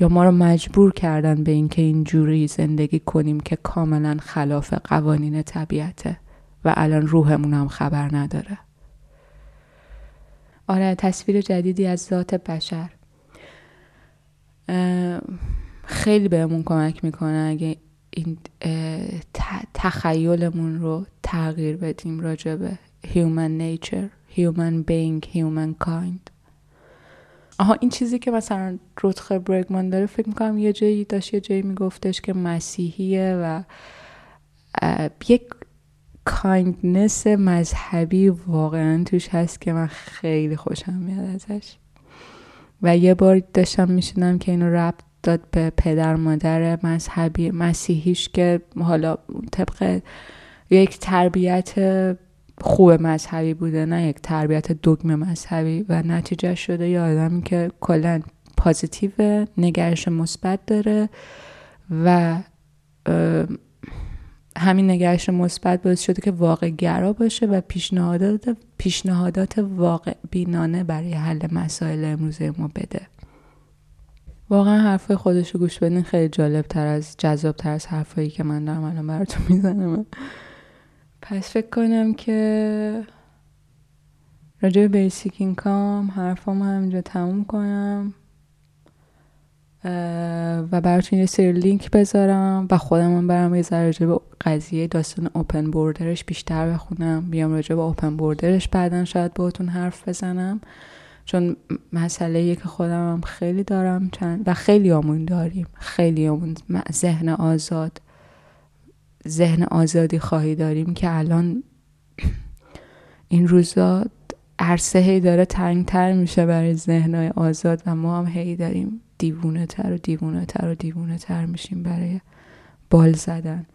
یا ما رو مجبور کردن به اینکه اینجوری زندگی کنیم که کاملا خلاف قوانین طبیعته و الان روحمون هم خبر نداره؟ آره تصویر جدیدی از ذات بشر. خیلی بهمون کمک می‌کنه اگه این تخیلمون رو تغییر بدیم راجع به human nature human being human kind. آها این چیزی که مثلا رودخه برگمان داره فکر می‌کنم یه جایی داشت یه جایی میگفتش که مسیحیه و یک کایندنس مذهبی واقعا توش هست که من خیلی خوشم میاد ازش. و یه بار داشتم میشنم که اینو ربط داد به پدر مادر مذهبی مسیحیش که حالا طبق یک تربیت خوب مذهبی بوده نه یک تربیت دگم مذهبی و نتیجه شده یه آدمی که کلا پازیتیو نگرش مثبت داره و همین نگرش مثبت باعث شده که واقع گرا باشه و پیشنهادات پیشنهادات واقع بینانه برای حل مسائل امروزه ما بده. واقعا حرفای خودش رو گوش بدین خیلی جالب تر از جذاب تر از حرفایی که من دارم الان براتون می‌زنم. پس فکر کنم که راجع به بیسیک اینکام حرفام همینجا تموم کنم. و براتون یه سری لینک بذارم و خودم برم یه ذره راجع به قضیه داستان اوپن بوردرش بیشتر بخونم. بیام راجع به اوپن بوردرش بعدا شاید باهاتون حرف بزنم. چون مسئله که خودم هم خیلی دارم چند و خیلی آمون داریم. خیلی آمون ذهن آزاد ذهن آزادی خواهی داریم که الان این روزا عرصه هی داره تنگتر میشه برای ذهنهای آزاد و ما هم هی داریم دیوونه تر و دیوونه تر و دیوونه تر میشیم برای بال زدن.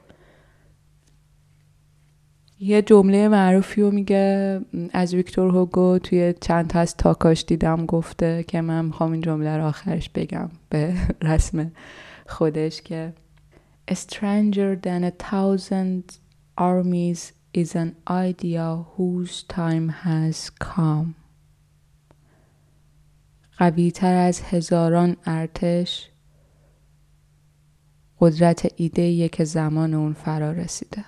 یه جمله معروفی رو میگه از ویکتور هوگو توی چند تا از تاکاش دیدم گفته که من می‌خوام این جمله رو آخرش بگم به رسم خودش که stranger than a thousand armies is an idea whose time has come. قوی تر از هزاران ارتش قدرت ایده که زمان اون فرا رسیده.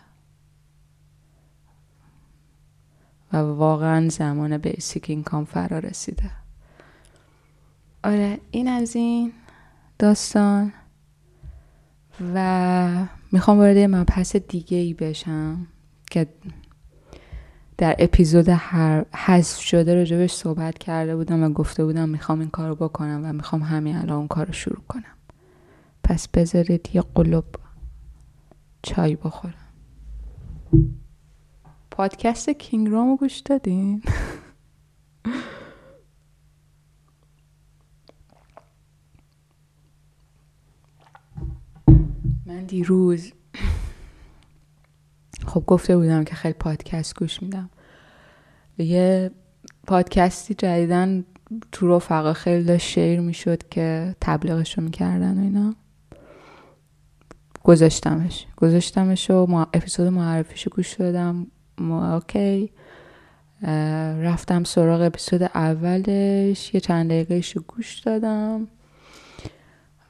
و واقعا زمان بیسیک اینکام فرا رسیده. آره این از این داستان. و می‌خوام وارد یه مبحث دیگه ای بشم که در اپیزود هر حذف شده راجبش صحبت کرده بودم و گفته بودم می‌خوام این کارو بکنم و می‌خوام همین الان اون کارو شروع کنم. پس بذارید یه قلوب چای بخورم. پادکست کینگ رو گوش دادین؟ من دیروز خب گفته بودم که خیلی پادکست گوش میدم. یه پادکستی جدیدن تو رفقا خیلی داشت شیر می‌شد که تبلیغش رو می‌کردن و اینا. گذاشتمش. گذاشتمش و ما اپیزود معرفیشو گوش دادم. اوکی. رفتم سراغ اپیزود اولش. یه چند دقیقهش رو گوش دادم.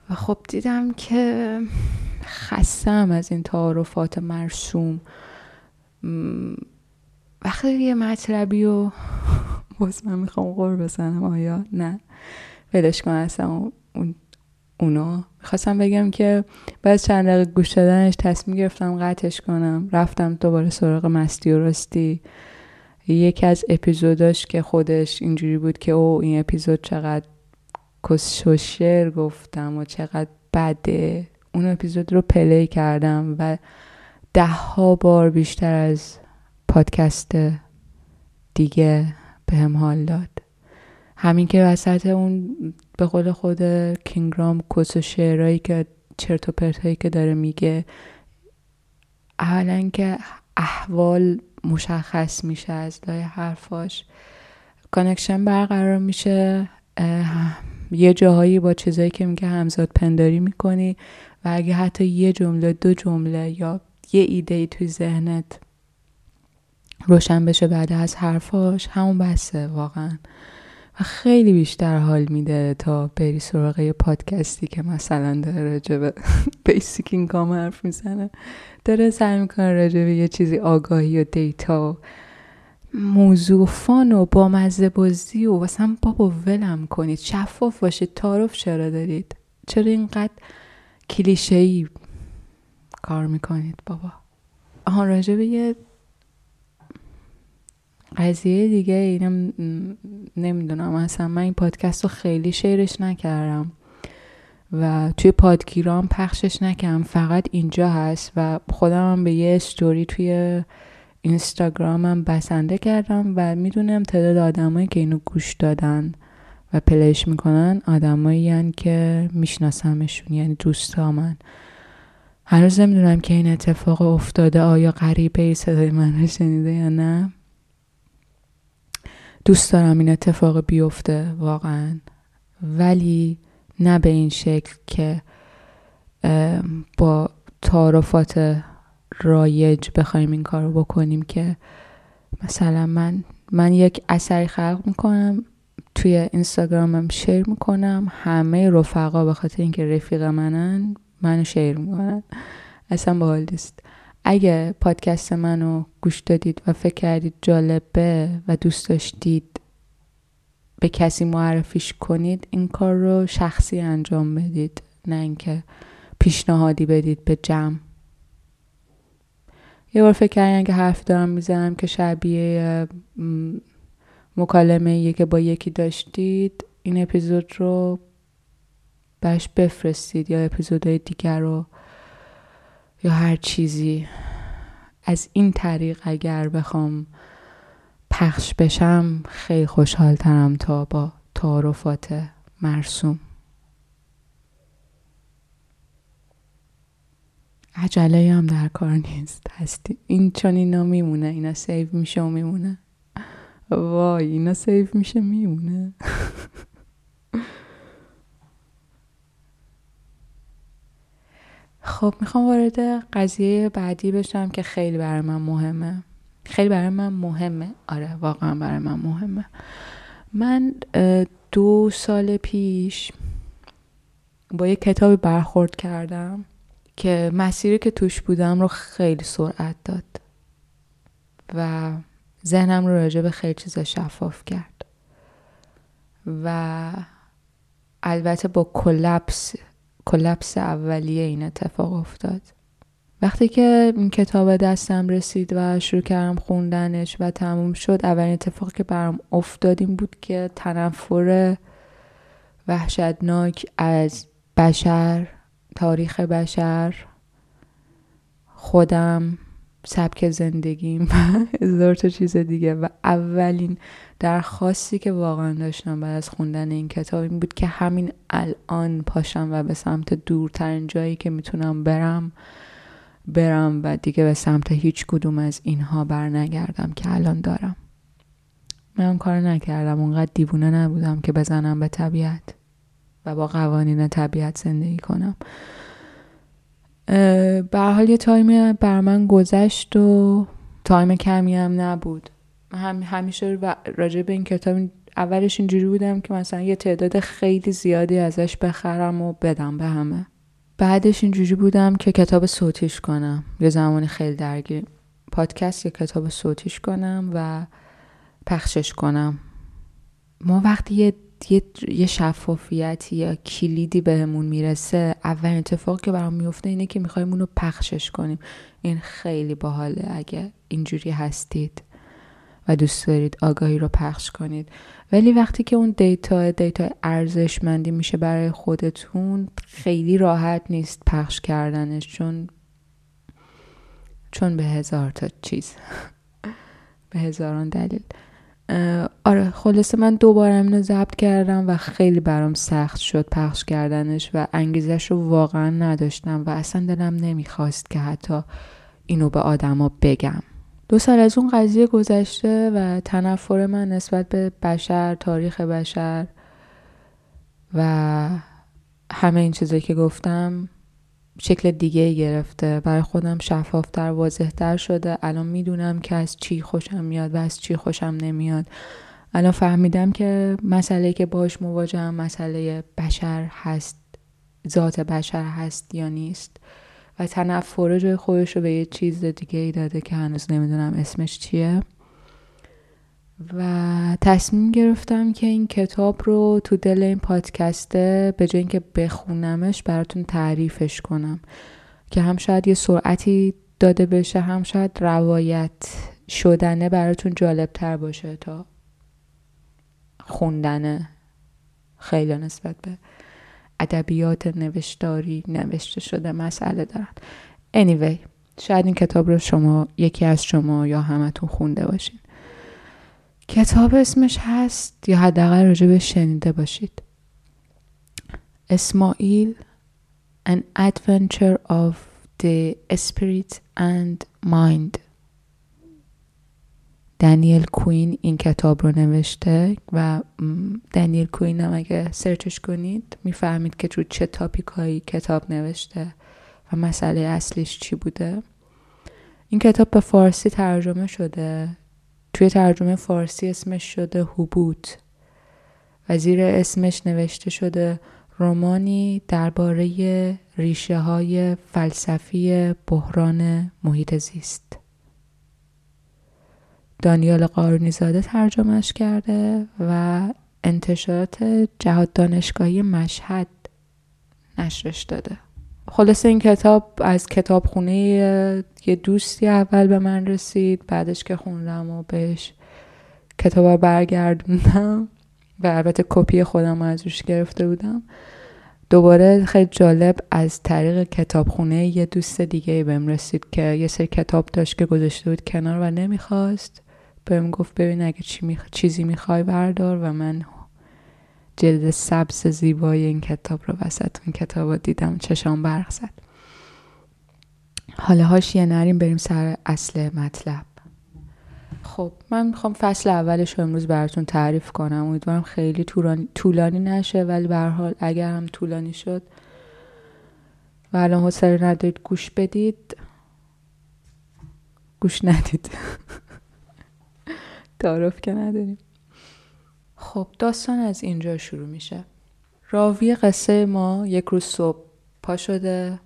و خب دیدم که خستم از این تعارفات مرسوم. وقتی یه مطلبی و باز من می‌خوام غور بزنم آیا؟ نه. ولش کن اصلا اون, اونو خواستم بگم که بعد چند دقیقه گوش دادنش تصمیم گرفتم قطعش کنم. رفتم دوباره سراغ مستی و راستی. یکی از اپیزوداش که خودش اینجوری بود که او این اپیزود چقدر کس گفتم و چقدر بده. اون اپیزود رو پلی کردم و ده ها بار بیشتر از پادکست دیگه به هم حال داد. همین که وسط اون به قول خود کینگرام کس و شعرهایی که چرت و پرتهایی که داره میگه اولا که احوال مشخص میشه از لای حرفاش. connection برقرار میشه یه جاهایی با چیزایی که میگه همزاد پنداری می‌کنی و اگه حتی یه جمله دو جمله یا یه ایده ای توی ذهنت روشن بشه بعد از حرفاش همون بسه واقعا. و خیلی بیشتر حال میده تا بری سراغ یه پادکستی که مثلا داره راجبه basic income حرف می‌زنه. داره سعی می‌کنه راجبه یه چیزی آگاهی و data و موضوع فان و با مزه بازی و مثلا بابا ولم کنید. شفاف باشید. تعارف چرا دارید؟ چرا اینقدر کلیشه کار می‌کنید بابا؟ آها راجبه یه قضیه دیگه اینم نمی‌دونم. اصلا من این پادکست رو خیلی شیرش نکردم و توی پادگیرام پخشش نکردم. فقط اینجا هست و خودم هم به یه استوری توی اینستاگرامم بسنده کردم و می‌دونم تعداد آدمایی که اینو گوش دادن و پلیش می‌کنن آدمایی که میشناسمشون یعنی دوستا من. هنوز نمی‌دونم که این اتفاق افتاده آیا غریبه ای صدای من شنیده یا نه. دوست دارم این اتفاق بیفته واقعا. ولی نه به این شکل که با تعارفات رایج بخوایم این کار رو بکنیم که مثلا من من یک اثری خلق می‌کنم توی اینستاگرامم شیر می‌کنم همه رفقا به خاطر اینکه رفیق منن منو شیر می‌کنن. اصلا باحال نیست. اگه پادکست منو گوش دادید و فکر کردید جالبه و دوست داشتید به کسی معرفیش کنید این کار رو شخصی انجام بدید نه اینکه پیشنهادی بدید به جمع. یه بار فکر کردن که حرف دارم می‌زنم که شبیه مکالمه که با یکی داشتید این اپیزود رو بهش بفرستید یا اپیزودهای دیگر رو یا هر چیزی از این طریق اگر بخوام پخش بشم خیلی خوشحال ترم تا با تعارفات مرسوم. عجله هم در کار نیست. هستی. این چون اینا میمونه. اینا save میشه و میمونه. وای اینا save میشه میمونه. خب می‌خوام وارد قضیه بعدی بشم که خیلی برای من مهمه. خیلی برای من مهمه. آره واقعا برای من مهمه. من دو سال پیش با یه کتابی برخورد کردم که مسیری که توش بودم رو خیلی سرعت داد و ذهنم رو راجع به خیلی چیزا شفاف کرد. و البته با کلپس کلپس اولیه این اتفاق افتاد. وقتی که این کتاب دستم رسید و شروع کردم خوندنش و تموم شد اولین اتفاقی که برام افتاد این بود که تنفر وحشتناک از بشر تاریخ بشر خودم سبک زندگیم و هزار تا چیز دیگه و اولین درخواستی که واقعا داشتم بعد از خوندن این کتاب این بود که همین الان پاشم و به سمت دورترین جایی که می‌تونم برم برم و دیگه به سمت هیچ کدوم از اینها بر نگردم که الان دارم. من کار نکردم اونقدر دیوونه نبودم که بزنم به طبیعت و با قوانین طبیعت زندگی کنم. به حال یه time بر من گذشت و time کمی هم نبود. هم همیشه راجع به این کتاب اولش اینجوری بودم که مثلا یه تعداد خیلی زیادی ازش بخرم و بدم به همه. بعدش اینجوری بودم که کتاب صوتیش کنم. یه زمانی خیلی درگیر پادکست یا کتاب صوتیش کنم و پخشش کنم. ما وقتی یه یه, یه شفافیتی یا کلیدی بهمون می‌رسه اولین اتفاق که برام میفته اینه که می‌خوایم اونو پخشش کنیم. این خیلی باحاله. اگه اینجوری هستید. و دوست دارید آگاهی رو پخش کنید. ولی وقتی که اون دیتا دیتا ارزشمندی میشه برای خودتون خیلی راحت نیست پخش کردنش چون چون به هزار تا چیز. به هزاران دلیل. آره خلاصه من دوباره اینو ضبط کردم و خیلی برام سخت شد پخش کردنش و انگیزش رو واقعا نداشتم و اصلا دلم نمی‌خواست که حتی اینو به آدما بگم. دو سال از اون قضیه گذشته و تنفر من نسبت به بشر تاریخ بشر و همه این چیزایی که گفتم شکل دیگه گرفته. برای خودم شفافتر واضحتر شده. الان می‌دونم که از چی خوشم میاد و از چی خوشم نمیاد. الان فهمیدم که مسئله که باش مواجهم مسئله بشر هست ذات بشر هست یا نیست. و تنفره جای خودش رو به یه چیز دیگه ای داده که هنوز نمی‌دونم اسمش چیه. و تصمیم گرفتم که این کتاب رو تو دل این پادکسته به جای اینکه بخونمش براتون تعریفش کنم. که هم شاید یه سرعتی داده بشه هم شاید روایت شدنه براتون جالب تر باشه تا خوندنه خیلی نسبت به ادبیات نوشتاری نوشته شده مسئله دارن. Anyway شاید این کتاب رو شما یکی از شما یا همتون خونده باشین. کتاب اسمش هست یا حداقل راجع به شنیده باشید. اسماعیل An Adventure of the Spirit and Mind. دنیل کوین این کتاب رو نوشته و دنیل کوین هم اگه سرچش کنید می‌فهمید که تو چه تاپیکایی کتاب نوشته و مسئله اصلیش چی بوده. این کتاب به فارسی ترجمه شده. توی ترجمه فارسی اسمش شده حبوط. و زیر اسمش نوشته شده رومانی درباره ریشه های فلسفی بحران محیط زیست. دانیال قارونی زاده ترجمهش کرده و انتشارات جهاد دانشگاهی مشهد نشرش داده. خلاصه این کتاب از کتابخونه یه دوستی اول به من رسید بعدش که خوندم و بهش کتاب برگردوندم و البته کپی خودم رو از روش گرفته بودم. دوباره خیلی جالب از طریق کتابخونه یه دوست دیگه بهم رسید که یه سری کتاب داشت که گذاشته بود کنار و نمی‌خواست. بهم گفت ببین اگه چی میخ... چیزی می‌خوای بردار و من جلد سبز زیبای این کتاب رو وسط اون کتاب رو دیدم چشام برق زد. حالا یه نریم بریم سر اصل مطلب. خب من می‌خوام فصل اولش رو امروز براتون تعریف کنم. امیدوارم خیلی طولانی نشه ولی به حال اگر هم طولانی شد و الان حوصله ندارید گوش بدید. گوش ندید. تعارف که نداریم. خب داستان از اینجا شروع میشه. راوی قصه ما یک روز صبح پا شده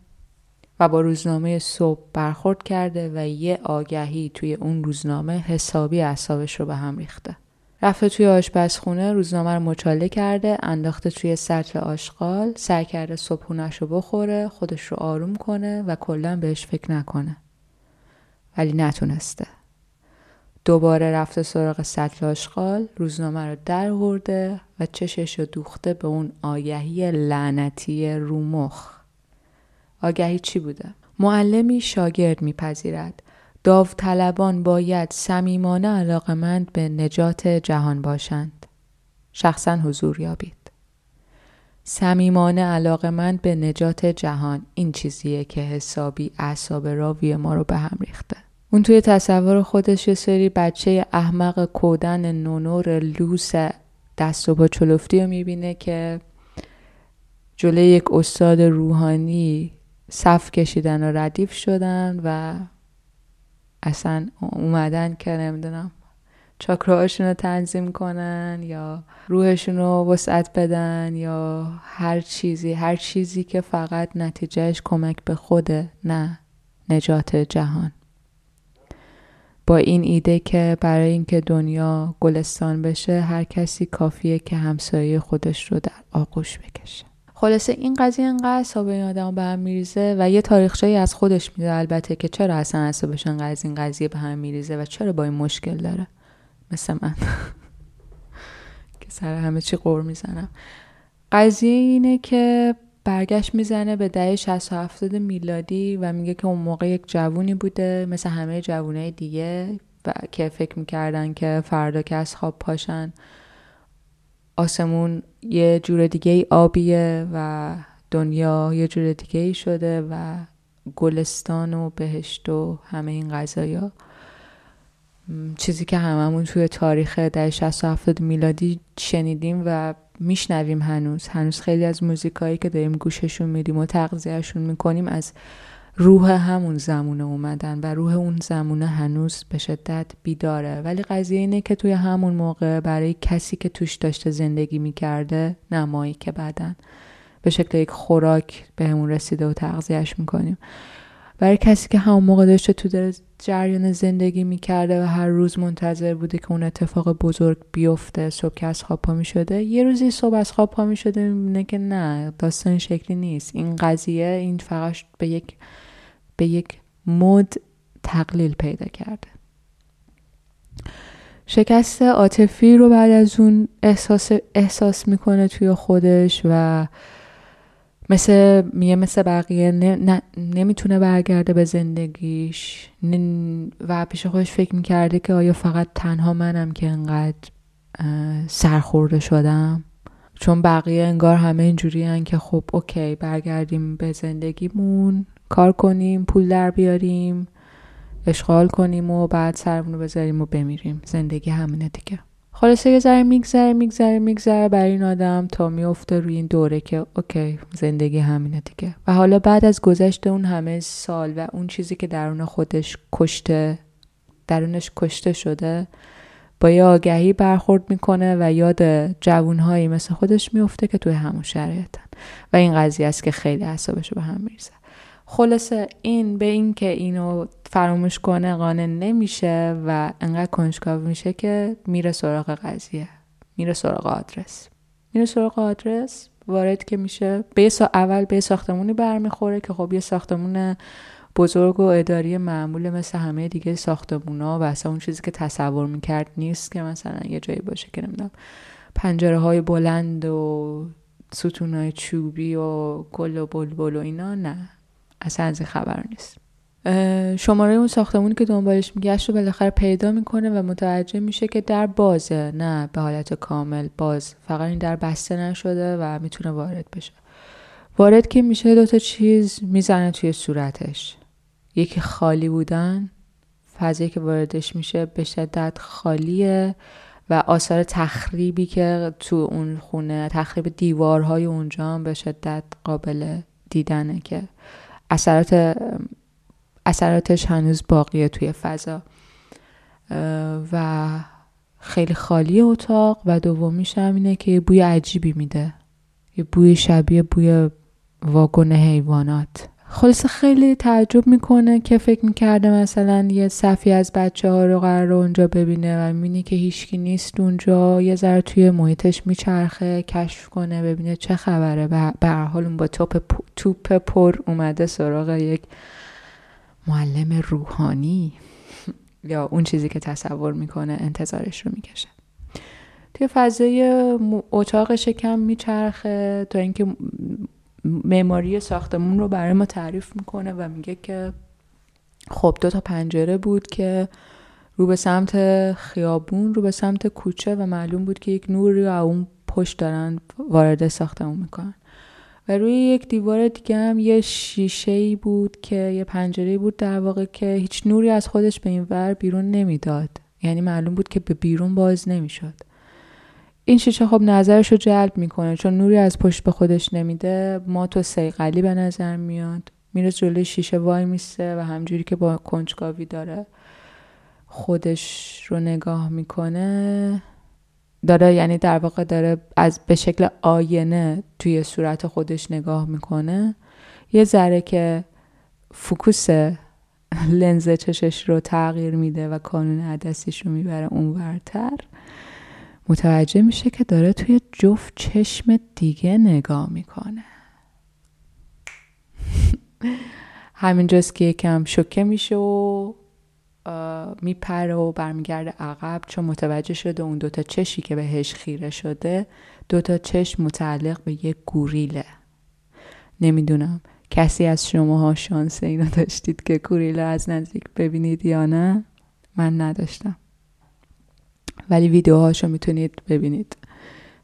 و با روزنامه صبح برخورد کرده و یه آگهی توی اون روزنامه حسابی اعصابش رو به هم ریخته. رفته توی آشپزخونه روزنامه رو مچاله کرده انداخته توی سطل آشغال سعی کرده صبحونش رو بخوره خودش رو آروم کنه و کلا بهش فکر نکنه. ولی نتونسته. دوباره رفته سراغ سطل آشغال روزنامه رو در ورده و چشش رو دوخته به اون آگهی لعنتی رومخ آگهی چی بوده؟ معلمی شاگرد میپذیرد. داوطلبان باید صمیمانه علاقمند به نجات جهان باشند. شخصا حضور یابید. صمیمانه علاقمند به نجات جهان. این چیزیه که حسابی اعصاب راوی ما رو به هم ریخته. اون توی تصور خودش یه سری بچه احمق کودن نونور لوس دست و با چلفتی رو می‌بینه که جلوی یک استاد روحانی صف کشیدن و ردیف شدن و اصلا اومدن که نمی‌دونم چاکراهاشون رو تنظیم کنن یا روحشون رو وسعت بدن یا هر چیزی هر چیزی که فقط نتیجهش کمک به خوده نه نجات جهان. با این ایده که برای اینکه دنیا گلستان بشه هر کسی کافیه که همسایه خودش رو در آغوش بکشه. خلاصه این قضیه انقدر حساب این آدم به هم میریزه و یه تاریخچه از خودش میده. البته که چرا اصلا حسابش انقدر از این قضیه به هم میریزه و چرا با این مشکل داره؟ مثل من. که سر همه چی قور می‌زنم. قضیه اینه که برگشت می‌زنه به دهه 60 و 70 میلادی و میگه که اون موقع یک جوونی بوده مثل همه جوونه دیگه و که فکر می‌کردن که فردا که از خواب پاشن آسمون یه جور دیگه ای آبیه و دنیا یه جور دیگه ای شده و گلستان و بهشت و همه این غذایا. چیزی که هممون توی تاریخ ده 60 و 70 میلادی شنیدیم و میشنویم هنوز. هنوز خیلی از موزیکایی که داریم گوششون میدیم و تغذیهشون می‌کنیم از روح همون زمونه اومدن و روح اون زمونه هنوز به شدت بیداره. ولی قضیه اینه که توی همون موقع برای کسی که توش داشته زندگی می‌کرده نمایی که بعدن به شکل یک خوراک به همون رسیده و تغذیهش می‌کنیم. برای کسی که همون موقع داشته تو جریان زندگی می‌کرده و هر روز منتظر بوده که اون اتفاق بزرگ بیفته صبح که از خواب پا می‌شده یه روزی صبح از خواب پا می‌شده می‌بینه که نه داستان شکلی نیست. این قضیه این فقط به یک به یک مد تقلیل پیدا کرده. شکست عاطفی رو بعد از اون احساس, احساس می‌کنه توی خودش و مثل میه مثل بقیه نمی‌تونه برگرده به زندگیش. و پیش خودش فکر می‌کرده که آیا فقط تنها منم که انقدر سرخورده شدم؟ چون بقیه انگار همه اینجوری که خب اوکی برگردیم به زندگیمون کار کنیم پول در بیاریم اشغال کنیم و بعد سرمون رو بذاریم و بمیریم. زندگی همینه دیگه. خلاصه یه ذره میگذره میگذره میگذره برای این آدم تا میفته روی این دوره که اوکی زندگی همینه دیگه. و حالا بعد از گذشته اون همه سال و اون چیزی که درون خودش کشته درونش کشته شده با یه آگهی برخورد می‌کنه و یاد جوونهایی مثل خودش میفته که توی همون شرایطن. و این قضیه است که خیلی اعصابش به هم میریزه. خلاصه این به این که اینو فراموش کنه قانع نمیشه و انقدر کنجکاو میشه که میره سراغ قضیه میره سراغ آدرس. میره سراغ آدرس وارد که میشه به اول به ساختمونی برمیخوره که خب یه ساختمون بزرگ و اداری معمول مثل همه دیگه ساختمونا و اصلا اون چیزی که تصور می‌کرد نیست که مثلا یه جایی باشه که نمی‌دونم پنجره های بلند و ستون های چوبی و گل و بلبل و اینا نه. اصلا از خبر نیست. شماره اون ساختمونی که دنبالش میگشت رو بالاخره پیدا می‌کنه و متوجه میشه که در بازه نه به حالت کامل باز. فقط این در بسته نشده و می‌تونه وارد بشه. وارد که میشه دوتا چیز می‌زنه توی صورتش. یکی خالی بودن فضایی که واردش میشه به شدت خالیه و آثار تخریبی که تو اون خونه تخریب دیوارهای اونجا هم به شدت قابل دیدنه که اثرات اثراتش هنوز باقیه توی فضا. و خیلی خالی اتاق و دومیش هم اینه که یه بوی عجیبی میده. یه بوی شبیه بوی واگن حیوانات. خلاصه خیلی تعجب می‌کنه که فکر می‌کرده مثلا یه صفی از بچه ها رو قرار اونجا ببینه و می‌بینی که هیچکی نیست اونجا. یه ذره توی محیطش میچرخه کشف کنه ببینه چه خبره. به هر حال اون با توپ, توپ پر اومده سراغ یک معلم روحانی. یا اون چیزی که تصور می‌کنه انتظارش رو می‌کشه. توی فضای اتاقش کم میچرخه تا اینکه معماری ساختمون رو برای ما تعریف می‌کنه و میگه که خب دو تا پنجره بود که رو به سمت خیابون رو به سمت کوچه و معلوم بود که یک نوری و اون پشت دارن وارد ساختمون می‌کنن. و روی یک دیوار دیگه هم یه شیشه ای بود که یه پنجره بود در واقع که هیچ نوری از خودش به این ور بیرون نمی‌داد. یعنی معلوم بود که به بیرون باز نمی‌شد. این شیشه خب نظرش رو جلب می‌کنه چون نوری از پشت به خودش نمیده. ما تو سیقلی به نظر میاد. میره جلوی شیشه وای میسته و همجوری که با کنجکاوی داره خودش رو نگاه می‌کنه. داره یعنی در واقع داره از به شکل آینه توی صورت خودش نگاه می‌کنه. یه ذره که فکوس لنز چشش رو تغییر میده و کانون عدسیش رو می‌بره اونورتر. متوجه میشه که داره توی جفت چشم دیگه نگاه می‌کنه. همینجاست که یکم شکه میشه و میپره و برمیگرده عقب. چون متوجه شده اون دوتا چشی که بهش خیره شده دوتا چشم متعلق به یک گوریله. نمی‌دونم کسی از شماها شانس اینو داشتید که گوریله از نزدیک ببینید یا نه؟ من نداشتم. ولی ویدیوهاشو می‌تونید ببینید.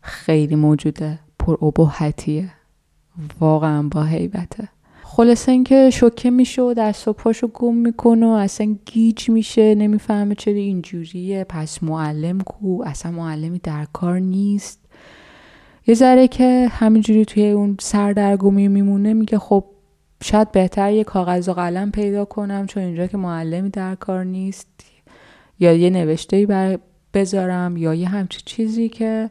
خیلی موجوده. پر ابهتیه واقعا با حیبته. خلاصه اینکه شوکه میشه و دست و گم می‌کنه و اصلا گیج میشه. نمی‌فهمه چرا اینجوریه. پس معلم کو؟ اصلا معلمی در کار نیست. یه ذره که همینجوری توی اون سردرگمی میمونه میگه خب شاید بهتر یه کاغذ و قلم پیدا کنم چون اینجا که معلمی در کار نیست. یا یه نوشته بذارم یا یه همچی چیزی که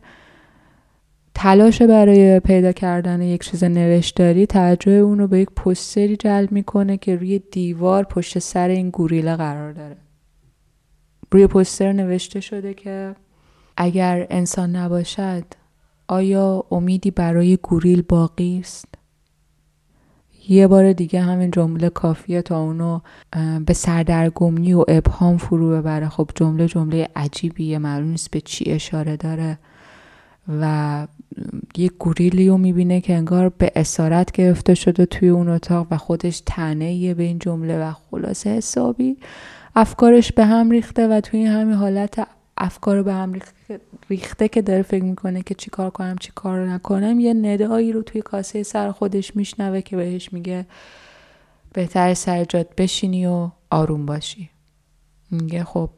تلاش برای پیدا کردن یک چیز نوشتاری توجه اون رو به یک پستری جلب می‌کنه که روی دیوار پشت سر این گوریله قرار داره. روی پستر نوشته شده که اگر انسان نباشد آیا امیدی برای گوریل باقی است؟ یه بار دیگه همین جمله کافیه تا اونو به سردرگمی و ابهام فرو ببره. خب جمله جمله عجیبیه معلوم نیست به چی اشاره داره. و یه گوریلی رو می‌بینه که انگار به اسارت گرفته شده توی اون اتاق و خودش تنه به این جمله و خلاصه حسابی. افکارش به هم ریخته و توی همین حالت افکار به هم ریخته که داره فکر می‌کنه که چی کار کنم چی کار نکنم. یه ندایی رو توی کاسه سر خودش میشنوه که بهش میگه بهتر سر جات بشینی و آروم باشی. میگه خب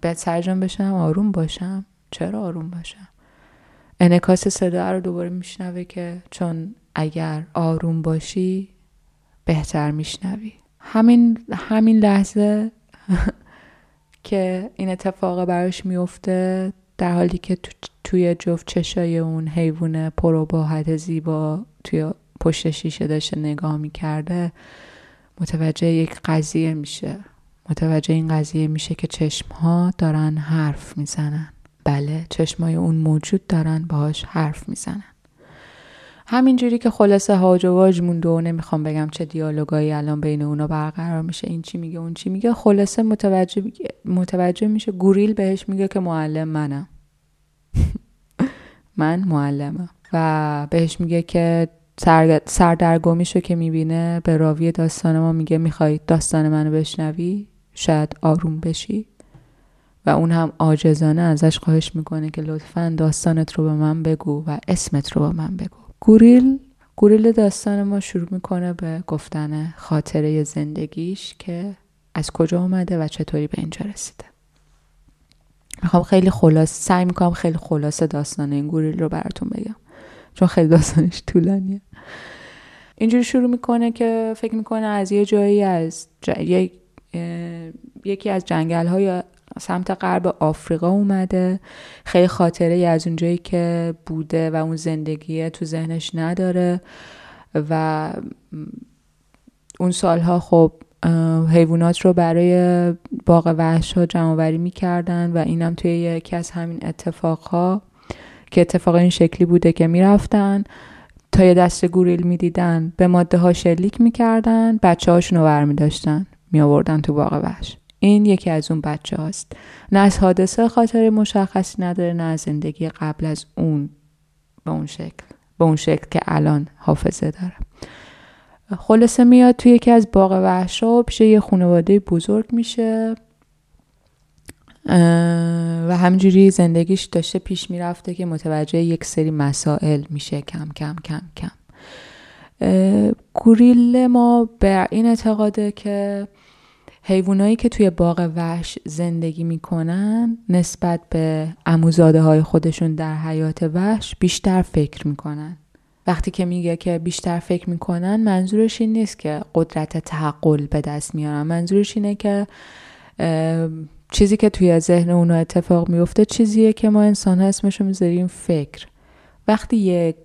به سرجان بشم آروم باشم. چرا آروم باشم؟ انکاس صدا رو دوباره میشنوه که چون اگر آروم باشی بهتر میشنوی. همین همین لحظه که این اتفاق براش میفته در حالی که توی جفت چشای اون حیوان پروباحت زیبا توی پشت شیشه داشته نگاه می‌کرده متوجه یک قضیه میشه. متوجه این قضیه میشه که چشم ها دارن حرف می‌زنن. بله چشمای اون موجود دارن باهاش حرف می‌زنن. همینجوری که خلاصه هاج و واج مونده و نمی‌خوام بگم چه دیالوگایی الان بین اونا برقرار میشه این چی میگه اون چی میگه خلاصه متوجه, متوجه میشه گوریل بهش میگه که معلم منم من معلمم. و بهش میگه که سردرگمیشو که می‌بینه به راوی داستان ما میگه می‌خوای داستان منو بشنوی؟ شاید آروم بشی. و اون هم آجزانه ازش خواهش می‌کنه که لطفا داستانت رو به من بگو و اسمت رو به من بگو. گوریل گوریل داستان ما شروع می‌کنه به گفتن خاطره زندگیش که از کجا اومده و چطوری به اینجا رسیده. می‌خوام خیلی خلاص سعی می‌کنم خیلی خلاص داستان این گوریل رو براتون بگم چون خیلی داستانش طولانیه. اینجوری شروع می‌کنه که فکر می‌کنه از یه جایی از یکی از جنگل های سمت غرب آفریقا اومده. خیلی خاطره از اونجایی که بوده و اون زندگیه تو ذهنش نداره و اون سالها خب حیوانات رو برای باغ وحش ها جمعوری می‌کردن و اینم توی یکی از همین اتفاقها که اتفاق این شکلی بوده که می‌رفتن. تا یه دست گوریل می‌دیدن به ماده ها شلیک می‌کردن بچه هاشون رو برمی داشتن می آوردن تو باغ وحش. این یکی از اون بچه هاست. نه از حادثه خاطر مشخصی نداره نه از زندگی قبل از اون به اون شکل به اون شکل که الان حافظه داره. خلاصه میاد توی یکی از باغ وحشا پیش یه خانواده بزرگ میشه و همجوری زندگیش داشته پیش می‌رفته که متوجه یک سری مسائل میشه. کم کم کم کم. گوریل ما به این اعتقاده که حیوانایی که توی باغ وحش زندگی می‌کنن نسبت به اموزاده های خودشون در حیات وحش بیشتر فکر می‌کنن. وقتی که میگه که بیشتر فکر می‌کنن منظورش این نیست که قدرت تحقل به دست میارن. منظورش اینه که چیزی که توی ذهن اونا اتفاق میفته چیزیه که ما انسان ها اسمشو می‌ذاریم فکر. وقتی یک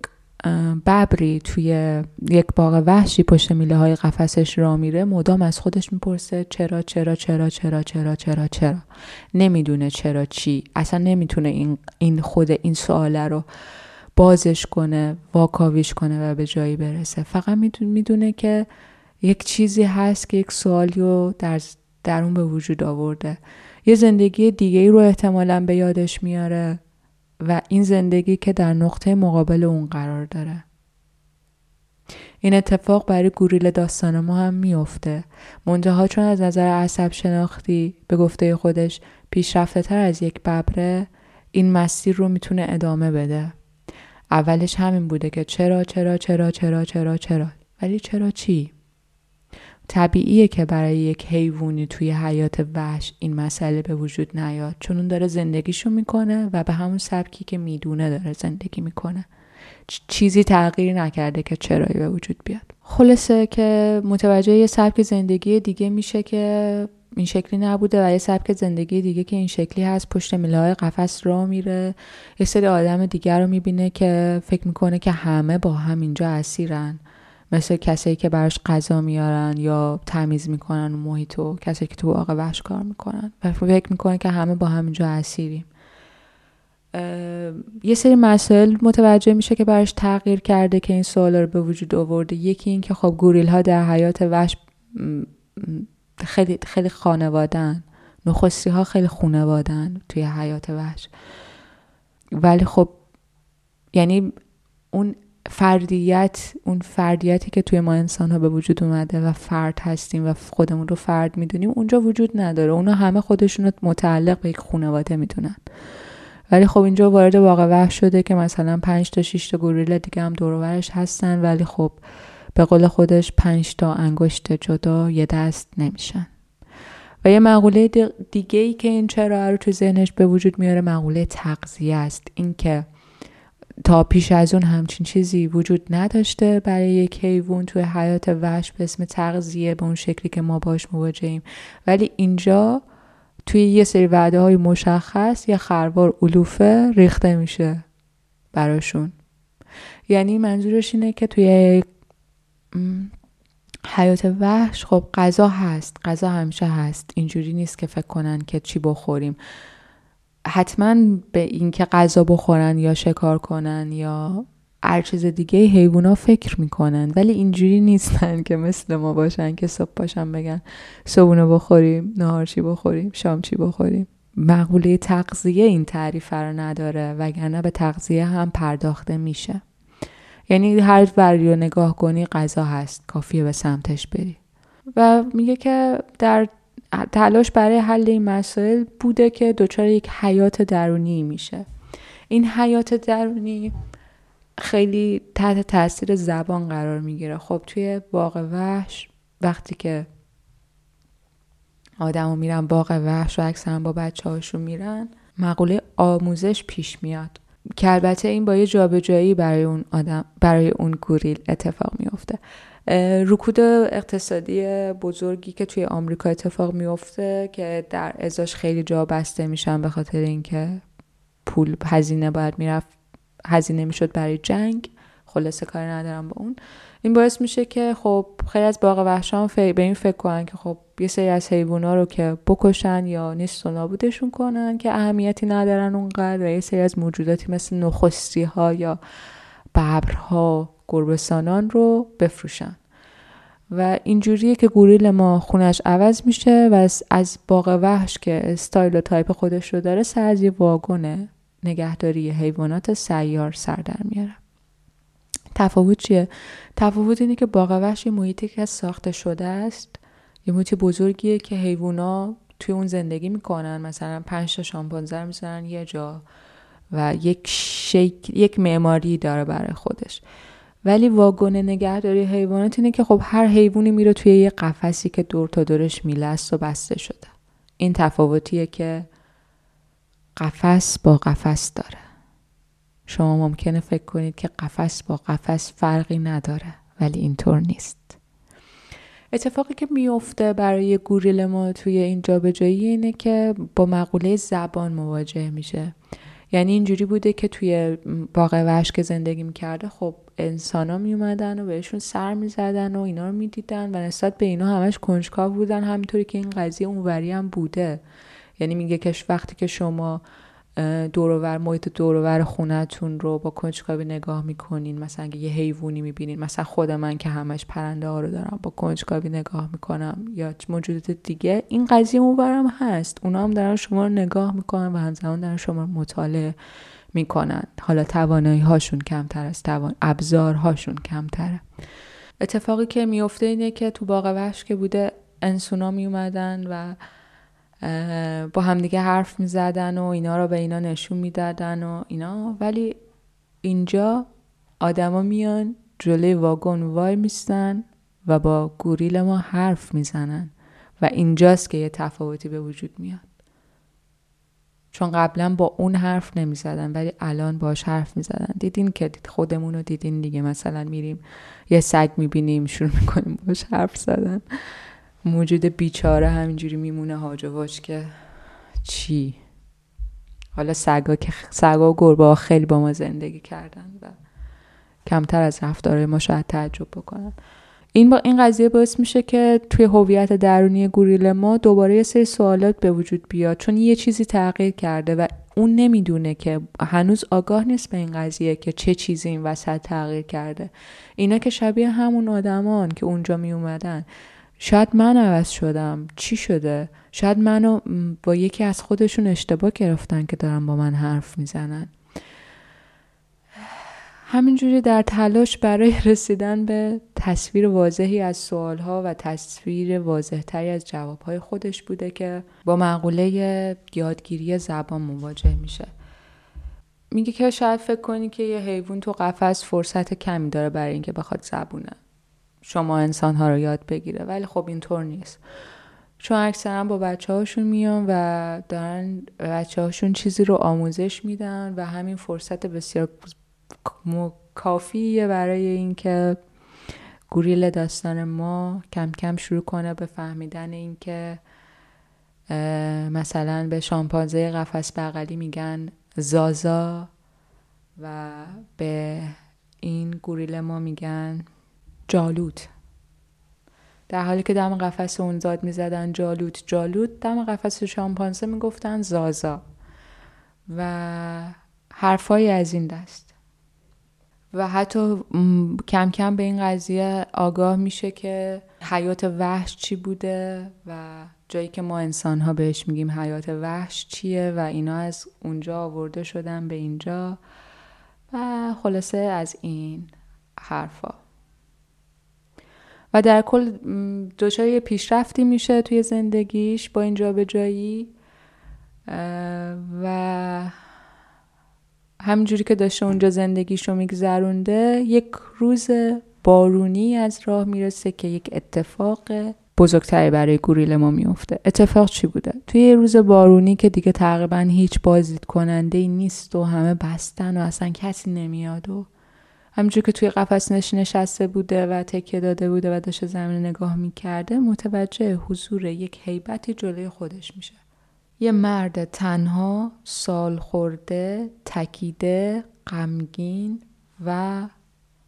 ببری توی یک باغ وحشی پشت میله های قفسش را میره مدام از خودش می‌پرسه چرا چرا چرا چرا چرا چرا چرا. نمی‌دونه چرا چی. اصلا نمی‌تونه این, این خود این سواله رو بازش کنه واکاویش کنه و به جایی برسه. فقط می‌دونه که یک چیزی هست که یک سوالی رو در درون به وجود آورده. یه زندگی دیگه ای رو احتمالا به یادش میاره. و این زندگی که در نقطه مقابل اون قرار داره. این اتفاق برای گوریل داستان ما هم میافته. منتها چون از نظر عصب شناختی به گفته خودش پیشرفته تر از یک ببره این مسیر رو می‌تونه ادامه بده. اولش همین بوده که چرا چرا چرا چرا چرا چرا ولی چرا چی؟ طبیعیه که برای یک حیوانی توی حیات وحش این مسئله به وجود نیاد چون اون داره زندگیشو می‌کنه و به همون سبکی که می‌دونه داره زندگی می‌کنه. چیزی تغییر نکرده که چرایی به وجود بیاد. خلاصه که متوجه یه سبک زندگی دیگه میشه که این شکلی نبوده و یه سبک زندگی دیگه که این شکلی هست پشت میله قفس را میره. یه سری آدم دیگر رو می‌بینه که فکر می‌کنه که همه با هم اینجا اسیرن. مثل کسایی که براش غذا میارن یا تمیز می‌کنن محیطو کسایی که تو باغ وحش کار می‌کنن. و فکر می‌کنه که همه با همینجا اسیریم. یه سری مسائل متوجه میشه که براش تغییر کرده که این سوالا رو به وجود آورده. یکی این که خب گوریل ها در حیات وحش خیلی خیلی خانوادن نخستی ها خیلی خونوادن توی حیات وحش. ولی خب یعنی اون فردیت اون فردیتی که توی ما انسان ها به وجود اومده و فرد هستیم و خودمون رو فرد می‌دونیم اونجا وجود نداره. اونا همه خودشون رو متعلق به یک خانواده می‌دونن. ولی خب اینجا وارد واقع وحش شده که مثلا پنج تا 6 تا گوریل دیگه هم دورورش هستن ولی خب به قول خودش پنج تا انگشت جدا یه دست نمیشن. و یه مقوله دیگه ای که این چرا رو تو ذهنش به وجود میاره مقوله تغذیه است. اینکه تا پیش از اون همچین چیزی وجود نداشته برای یک حیوان توی حیات وحش به اسم تغذیه به اون شکلی که ما باش مواجهیم. ولی اینجا توی یه سری وعده های مشخص یه خروار علوفه ریخته میشه براشون. یعنی منظورش اینه که توی حیات وحش خب غذا هست غذا همیشه هست. اینجوری نیست که فکر کنن که چی بخوریم. حتما به اینکه غذا بخورن یا شکار کنن یا هر چیز دیگه حیوونا فکر می‌کنن. ولی اینجوری نیستن که مثل ما باشن که صبح باشن بگن صبحونه بخوریم نهار چی بخوریم شام چی بخوریم. مقوله تغذیه این تعریف رو نداره وگرنه به تغذیه هم پرداخته میشه. یعنی هر وری رو نگاه کنی غذا هست کافیه به سمتش بری. و میگه که در تلاش برای حل این مسائل بوده که دچار یک حیات درونی میشه. این حیات درونی خیلی تحت تاثیر زبان قرار می‌گیره. خب توی باغ وحش وقتی که آدمو میرن باغ وحش و اکثرا با بچه هاشون میرن مقوله آموزش پیش میاد. که البته این با یه جابجایی برای اون آدم برای اون گوریل اتفاق میفته رکود اقتصادی بزرگی که توی آمریکا اتفاق میفته که در ازاش خیلی جا بسته میشن به خاطر اینکه پول هزینه باید می‌رفت هزینه می‌شد برای جنگ. خلاصه کاری ندارم با اون. این باعث میشه که خب خیلی از باغ وحشا به این فکر کنن که خب یه سری از حیوونا رو که بکشن یا نیست و نابودشون کنن که اهمیتی ندارن اونقدر و یه سری از موجوداتی مثل نخستی ها یا ببرها گربسانان رو بفروشن. و اینجوریه که گوریل ما خونش عوض میشه و از باغ وحش که استایل و تایپ خودش رو داره سر از یه واگن نگهداری حیوانات سیار سر در میاره. تفاوت چیه؟ تفاوت اینه که باغ وحش یه محیطی که ساخته شده است یه محیط بزرگیه که حیوانا توی اون زندگی می‌کنن. مثلا پنج تا شامپانزه می‌زنن یه جا و یک شیک یک معماری داره برای خودش. ولی واگن نگهداری حیوانات اینه که خب هر حیوانی میره توی یه قفسی که دور تا دورش میلست و بسته شده. این تفاوتیه که قفس با قفس داره. شما ممکنه فکر کنید که قفس با قفس فرقی نداره ولی اینطور نیست. اتفاقی که میفته برای گوریل ما توی این جابجایی اینه که با مقوله زبان مواجه میشه. یعنی اینجوری بوده که توی باغ وحش که زندگی می‌کرده خب انسانا می اومدن و بهشون سر می زدن و اینا رو می دیدن و نسبت به اینا همش کنجکاو بودن همینطوری که این قضیه اونوری هم بوده. یعنی میگه که وقتی که شما دورور محیط دورور خونتون رو با کنجکاوی نگاه می‌کنین مثلا اگه یه حیوانی می‌بینین مثلا خود من که همش پرنده ها رو دارم با کنجکاوی نگاه می‌کنم یا موجودات دیگه این قضیه اونورم هست. اونا هم دارن شما رو نگاه می‌کنن و همزمان دارن شما رو مطالعه می‌کنن حالا توانایی هاشون کمتر از توان ابزارهاشون کمتره. اتفاقی که میفته اینه که تو باغ وحش که بوده انسونا می اومدن و با همدیگه حرف می‌زدن و اینا رو به اینا نشون می‌دادن و اینا. ولی اینجا آدما میان جلوی واگن وای میستن و با گوریل ما حرف می‌زنن و اینجاست که یه تفاوتی به وجود میاد. چون قبلا با اون حرف نمی‌زدن ولی الان باش حرف می‌زدن. دیدین که خودمون رو دیدین دیگه. مثلا میریم یه سگ می‌بینیم شروع می‌کنیم باش حرف زدن. موجود بیچاره همینجوری میمونه هاج که چی؟ حالا سگا که سگا و گربه خیلی با ما زندگی کردن و کمتر از رفتارهای ما شاید تعجب بکنن. این با این قضیه باعث میشه که توی هویت درونی گوریل ما دوباره یه سری سوالات به وجود بیاد چون یه چیزی تغییر کرده و اون نمی‌دونه که هنوز آگاه نیست به این قضیه که چه چیزی این وسط تغییر کرده. اینا که شبیه همون آدمان که اونجا می اومدن شاید من عوض شدم. چی شده؟ شاید منو با یکی از خودشون اشتباه گرفتن که دارن با من حرف می‌زنن. همینجوری در تلاش برای رسیدن به تصویر واضحی از سوالها و تصویر واضحتری از جوابهای خودش بوده که با معقوله یادگیری زبان مواجه میشه. میگه که شاید فکر کنی که یه حیوان تو قفس فرصت کمی داره برای اینکه بخواد زبونه. شما انسان ها رو یاد بگیره ولی خب اینطور نیست. چون اکثرا با بچه هاشون میان و دارن بچه هاشون چیزی رو آموزش میدن و همین فرصت بسیار کافیه برای اینکه گوریل داستان ما کم کم شروع کنه به فهمیدن اینکه مثلا به شامپانزه قفس بغلی میگن زازا و به این گوریل ما میگن جالوت. در حالی که دم قفس اون زاد می‌زدن جالوت جالوت دم قفس شامپانزه می‌گفتن زازا و حرفایی از این دست. و حتی کم کم به این قضیه آگاه میشه که حیات وحش چی بوده و جایی که ما انسان ها بهش میگیم حیات وحش چیه و اینا از اونجا آورده شدن به اینجا و خلاصه از این حرفا. و در کل دچار پیشرفتی میشه توی زندگیش با اینجا به جایی و همینجوری که داشته اونجا زندگیش رو میگذرونده یک روز بارونی از راه می‌رسه که یک اتفاق بزرگتری برای گوریل ما میفته اتفاق چی بوده؟ توی یه روز بارونی که دیگه تقریبا هیچ بازدید کننده ای نیست و همه بستن و اصلا کسی نمیاد و همینجور که توی قفس نش نشسته بوده و تکیه داده بوده و داشته زمین نگاه می‌کرده متوجه حضور یک حیبتی جلوی خودش میشه. یه مرد تنها سال خورده تکیده غمگین و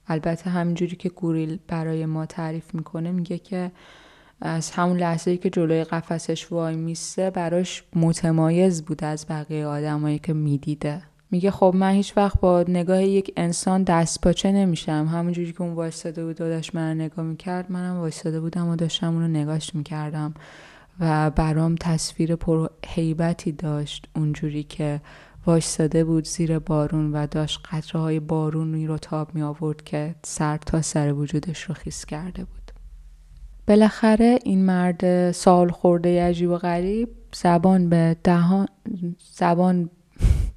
البته همینجوری که گوریل برای ما تعریف می‌کنه میگه که از همون لحظه که جلوی قفسش وای میسته براش متمایز بود از بقیه آدمایی که می‌دیده. میگه خب من هیچ وقت با نگاه یک انسان دست پاچه نمیشم. همونجوری که اون وایستاده بود و داشت من نگاه می‌کرد منم وایستاده بودم و داشتم اونو نگاش می‌کردم. و برام تصویر پر حیبتی داشت اونجوری که وایستاده بود زیر بارون و داشت قطره های بارونی رو تاب می آورد که سر تا سر وجودش رو خیس کرده بود. بالاخره این مرد سال خورده عجیب و غریب زبان به دهان زبان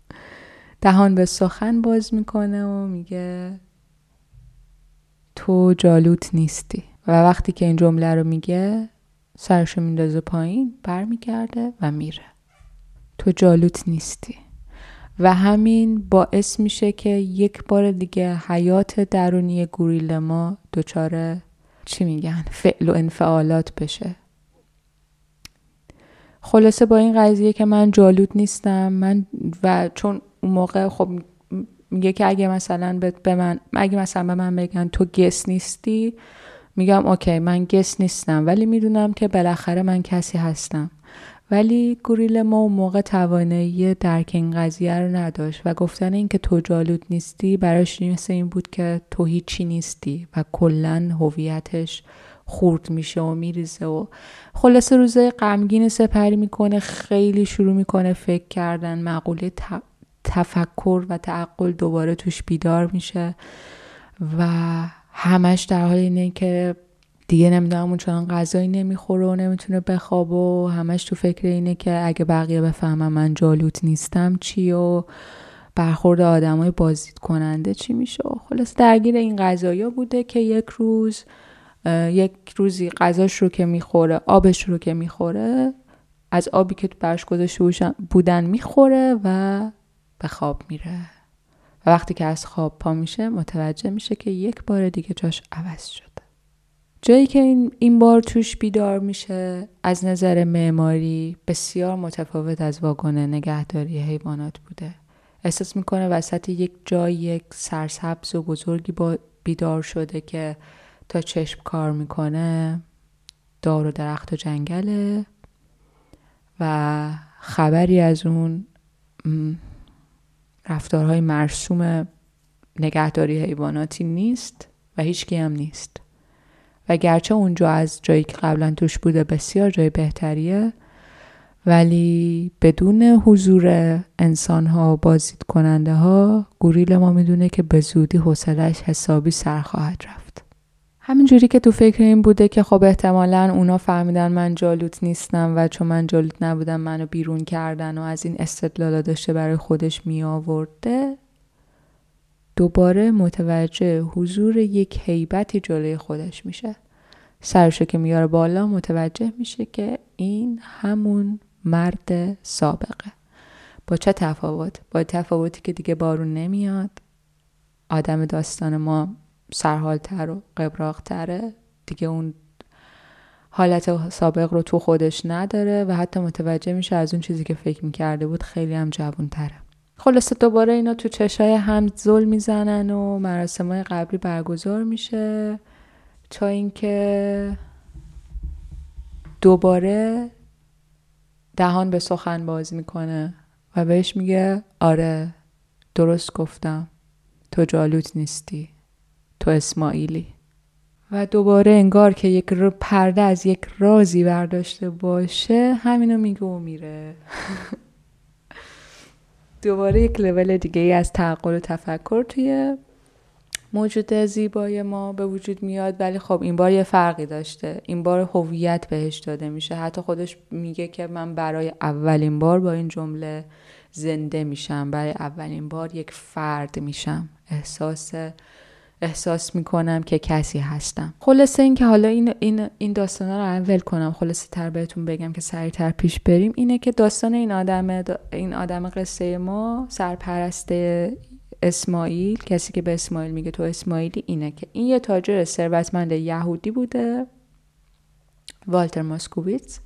دهان به سخن باز می‌کنه و میگه تو جالوت نیستی. و وقتی که این جمله رو میگه سرشو میندازه پایین برمیگرده و میره. تو جالوت نیستی. و همین باعث میشه که یک بار دیگه حیات درونی گوریل ما دچار چی میگن؟ فعل و انفعالات بشه. خلاصه با این قضیه که من جالوت نیستم من و چون اون موقع خب میگه که اگه مثلا به من اگه مثلا به من بگن تو گس نیستی میگم اوکی من گس نیستم ولی می‌دونم که بالاخره من کسی هستم. ولی گوریل ما اون موقع توانایی درک این قضیه رو نداشت و گفتن اینکه تو جالود نیستی براش مثل این بود که تو هیچی نیستی و کلا هویتش خورد میشه و میریزه و خلاصه روزای غمگین سپری می‌کنه خیلی شروع می‌کنه فکر کردن مقوله تفکر و تعقل دوباره توش بیدار میشه و همش در حال اینه که دیگه نمی‌دونم اون چنان غذایی نمی‌خوره و نمی‌تونه بخواب و همش تو فکر اینه که اگه بقیه بفهمم من جالوت نیستم چی و برخورد آدمای بازدید کننده چی میشه. خلاص درگیر این غذایا بوده که یک روز یک روزی غذاش رو که می‌خوره آبش رو که می‌خوره از آبی که برش گذاشته بودن می‌خوره و به خواب میره. و وقتی که از خواب پا میشه متوجه میشه که یک بار دیگه جاش عوض شده. جایی که این, این بار توش بیدار میشه از نظر معماری بسیار متفاوت از واگن نگهداری حیوانات بوده. احساس می‌کنه وسط یک جای یک سرسبز و بزرگی با بیدار شده که تا چشم کار می‌کنه دار و درخت و جنگله و خبری از اون رفتارهای مرسوم نگهداری حیواناتی نیست و هیچکی هم نیست. و گرچه اونجا از جایی که قبلا توش بوده بسیار جای بهتریه ولی بدون حضور انسان ها و بازدید کننده ها گوریل ما می‌دونه که به زودی حوصلش حسابی سر خواهد رفت. همینجوری که تو فکر این بوده که خب احتمالا اونا فهمیدن من جالوت نیستم و چون من جالوت نبودم منو بیرون کردن و از این استدلالا داشته برای خودش می آورده دوباره متوجه حضور یک حیبتی جلوی خودش میشه. سرشو که میاره بالا متوجه میشه که این همون مرد سابقه. با چه تفاوت؟ با تفاوتی که دیگه بارون نمیاد. آدم داستان ما سرحالتر و قبراغتره. دیگه اون حالت سابق رو تو خودش نداره و حتی متوجه میشه از اون چیزی که فکر می‌کرده بود خیلی هم جوون تره خلاصه دوباره اینا تو چشای هم زل می‌زنن و مراسم های قبلی برگزار میشه تا اینکه دوباره دهان به سخن باز می‌کنه و بهش میگه آره درست گفتم. تو جالوت نیستی. تو اسماعیلی. و دوباره انگار که یک پرده از یک رازی برداشته باشه همینو میگه و میره. دوباره یک لول دیگه ای از تعقل و تفکر توی موجود زیبای ما به وجود میاد. ولی خب این بار یه فرقی داشته. این بار هویت بهش داده میشه. حتی خودش میگه که من برای اولین بار با این جمله زنده میشم. برای اولین بار یک فرد میشم. احساس احساس می‌کنم که کسی هستم. خلاصه اینکه حالا این این این داستانا رو اول کنم خلاصه تر بهتون بگم که سریعتر پیش بریم اینه که داستان این آدم این آدم قصه ما سرپرست اسماعیل کسی که به اسماعیل میگه تو اسماعیلی اینه که این یه تاجر ثروتمند یهودی بوده والتر ماسکوویتز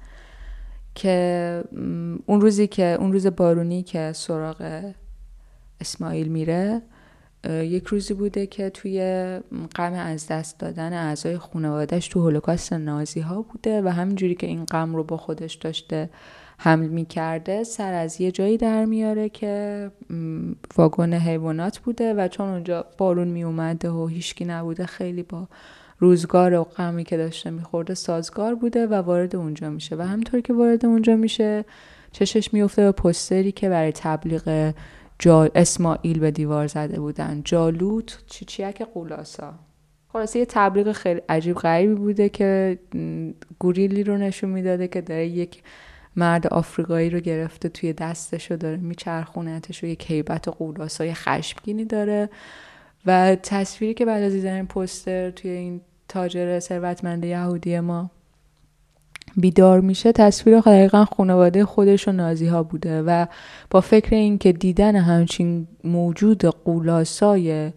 که اون روزی که اون روز بارونی که سراغ اسماعیل میره یک روزی بوده که توی غم از دست دادن اعضای خانوادهش تو هولوکاست نازی ها بوده و همینجوری که این غم رو با خودش داشته حمل می کرده سر از یه جایی در میاره که واگن حیوانات بوده و چون اونجا بارون می اومده و هیچکی نبوده خیلی با روزگار و غمی که داشته میخورده سازگار بوده و وارد اونجا میشه. و همطور که وارد اونجا میشه چشش میفته به پستری که برای تبلیغ جال اسماعیل به دیوار زده بودن. جالوت چیچیک قولاسا. خلاصه یه تبلیغ خیلی عجیب غریبی بوده که گوریلی رو نشون می‌داده که داره یک مرد آفریقایی رو گرفته توی دستش رو داره میچرخونتش و یک هیبت و قولاسای خشمگینی داره. و تصویری که بعد از دیدن این پوستر توی این تاجر ثروتمند یهودی ما بیدار میشه تصویر دقیقا خانواده خودش و نازی ها بوده و با فکر اینکه دیدن همچین موجود قولاسای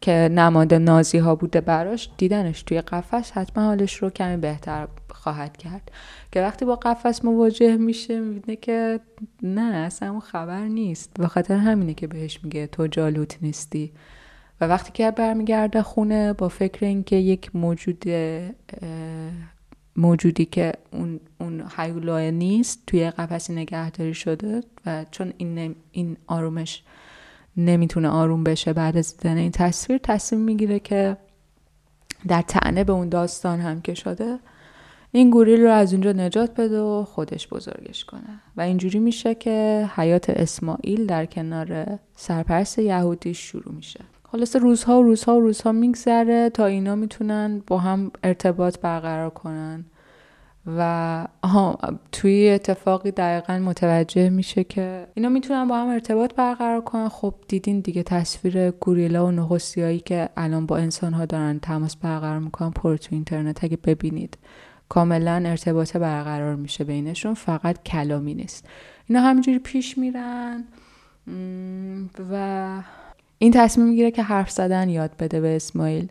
که نماد نازی ها بوده براش دیدنش توی قفس حتما حالش رو کمی بهتر خواهد کرد. که وقتی با قفس مواجه میشه می‌بینه که نه اصلا خبر نیست. به خاطر همینه که بهش میگه تو جالوت نیستی. و وقتی که برمیگرده خونه با فکر اینکه یک موجود موجودی که اون اون نیست توی قفسی نگهداری شده و چون این این آرومش نمی‌تونه آروم بشه بعد از دیدن این تصویر تصمیم می‌گیره که در تعنه به اون داستان هم که شده این گوریل رو از اونجا نجات بده و خودش بزرگش کنه. و اینجوری میشه که حیات اسماعیل در کنار سرپرست یهودی شروع میشه. خلاصه روزها و روزها و روزها میگذره تا اینا می‌تونن با هم ارتباط برقرار کنن. و آها توی اتفاقی دقیقا متوجه میشه که اینا می‌تونن با هم ارتباط برقرار کنن. خب دیدین دیگه تصویر گوریلا و نخستیایی که الان با انسان ها دارن تماس برقرار می‌کنن پر تو اینترنت. اگه ببینید کاملا ارتباط برقرار میشه بینشون فقط کلامی نیست. اینا همینجوری پیش میرن. و این تصمیم می‌گیره که حرف زدن یاد بده به اسماعیل.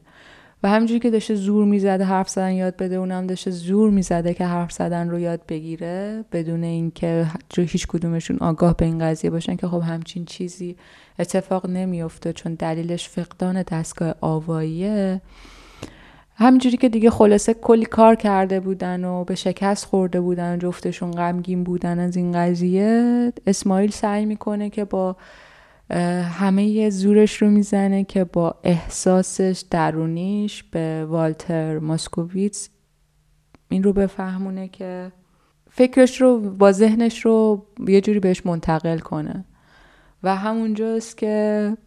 و همینجوری که داشته زور می‌زده حرف زدن یاد بده اونم داشته زور می‌زده که حرف زدن رو یاد بگیره بدون اینکه هیچ کدومشون آگاه به این قضیه باشن که خب همچین چیزی اتفاق نمیافته چون دلیلش فقدان دستگاه آواییه. همینجوری که دیگه خلاصه کلی کار کرده بودن و به شکست خورده بودن و جفتشون غمگین بودن از این قضیه اسماعیل سعی می‌کنه که با همه زورش رو می‌زنه که با احساسش درونیش به والتر ماسکوویتس این رو بفهمونه که فکرش رو با ذهنش رو یه جوری بهش منتقل کنه. و همونجاست که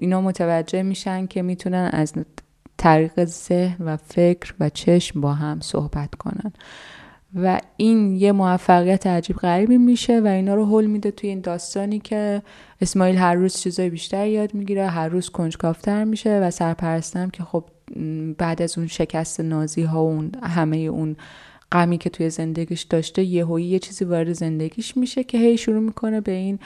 اینا متوجه میشن که می‌تونن از طریق ذهن و فکر و چشم با هم صحبت کنن. و این یه موفقیت عجیب غریبی میشه و اینا رو حل میده توی این داستانی که اسماعیل هر روز چیزای بیشتر یاد می‌گیره هر روز کنجکافتر میشه و سرپرستم که خب بعد از اون شکست نازی ها و اون همه اون غمی که توی زندگیش داشته یهویی یه چیزی وارد زندگیش میشه که هی شروع می‌کنه به این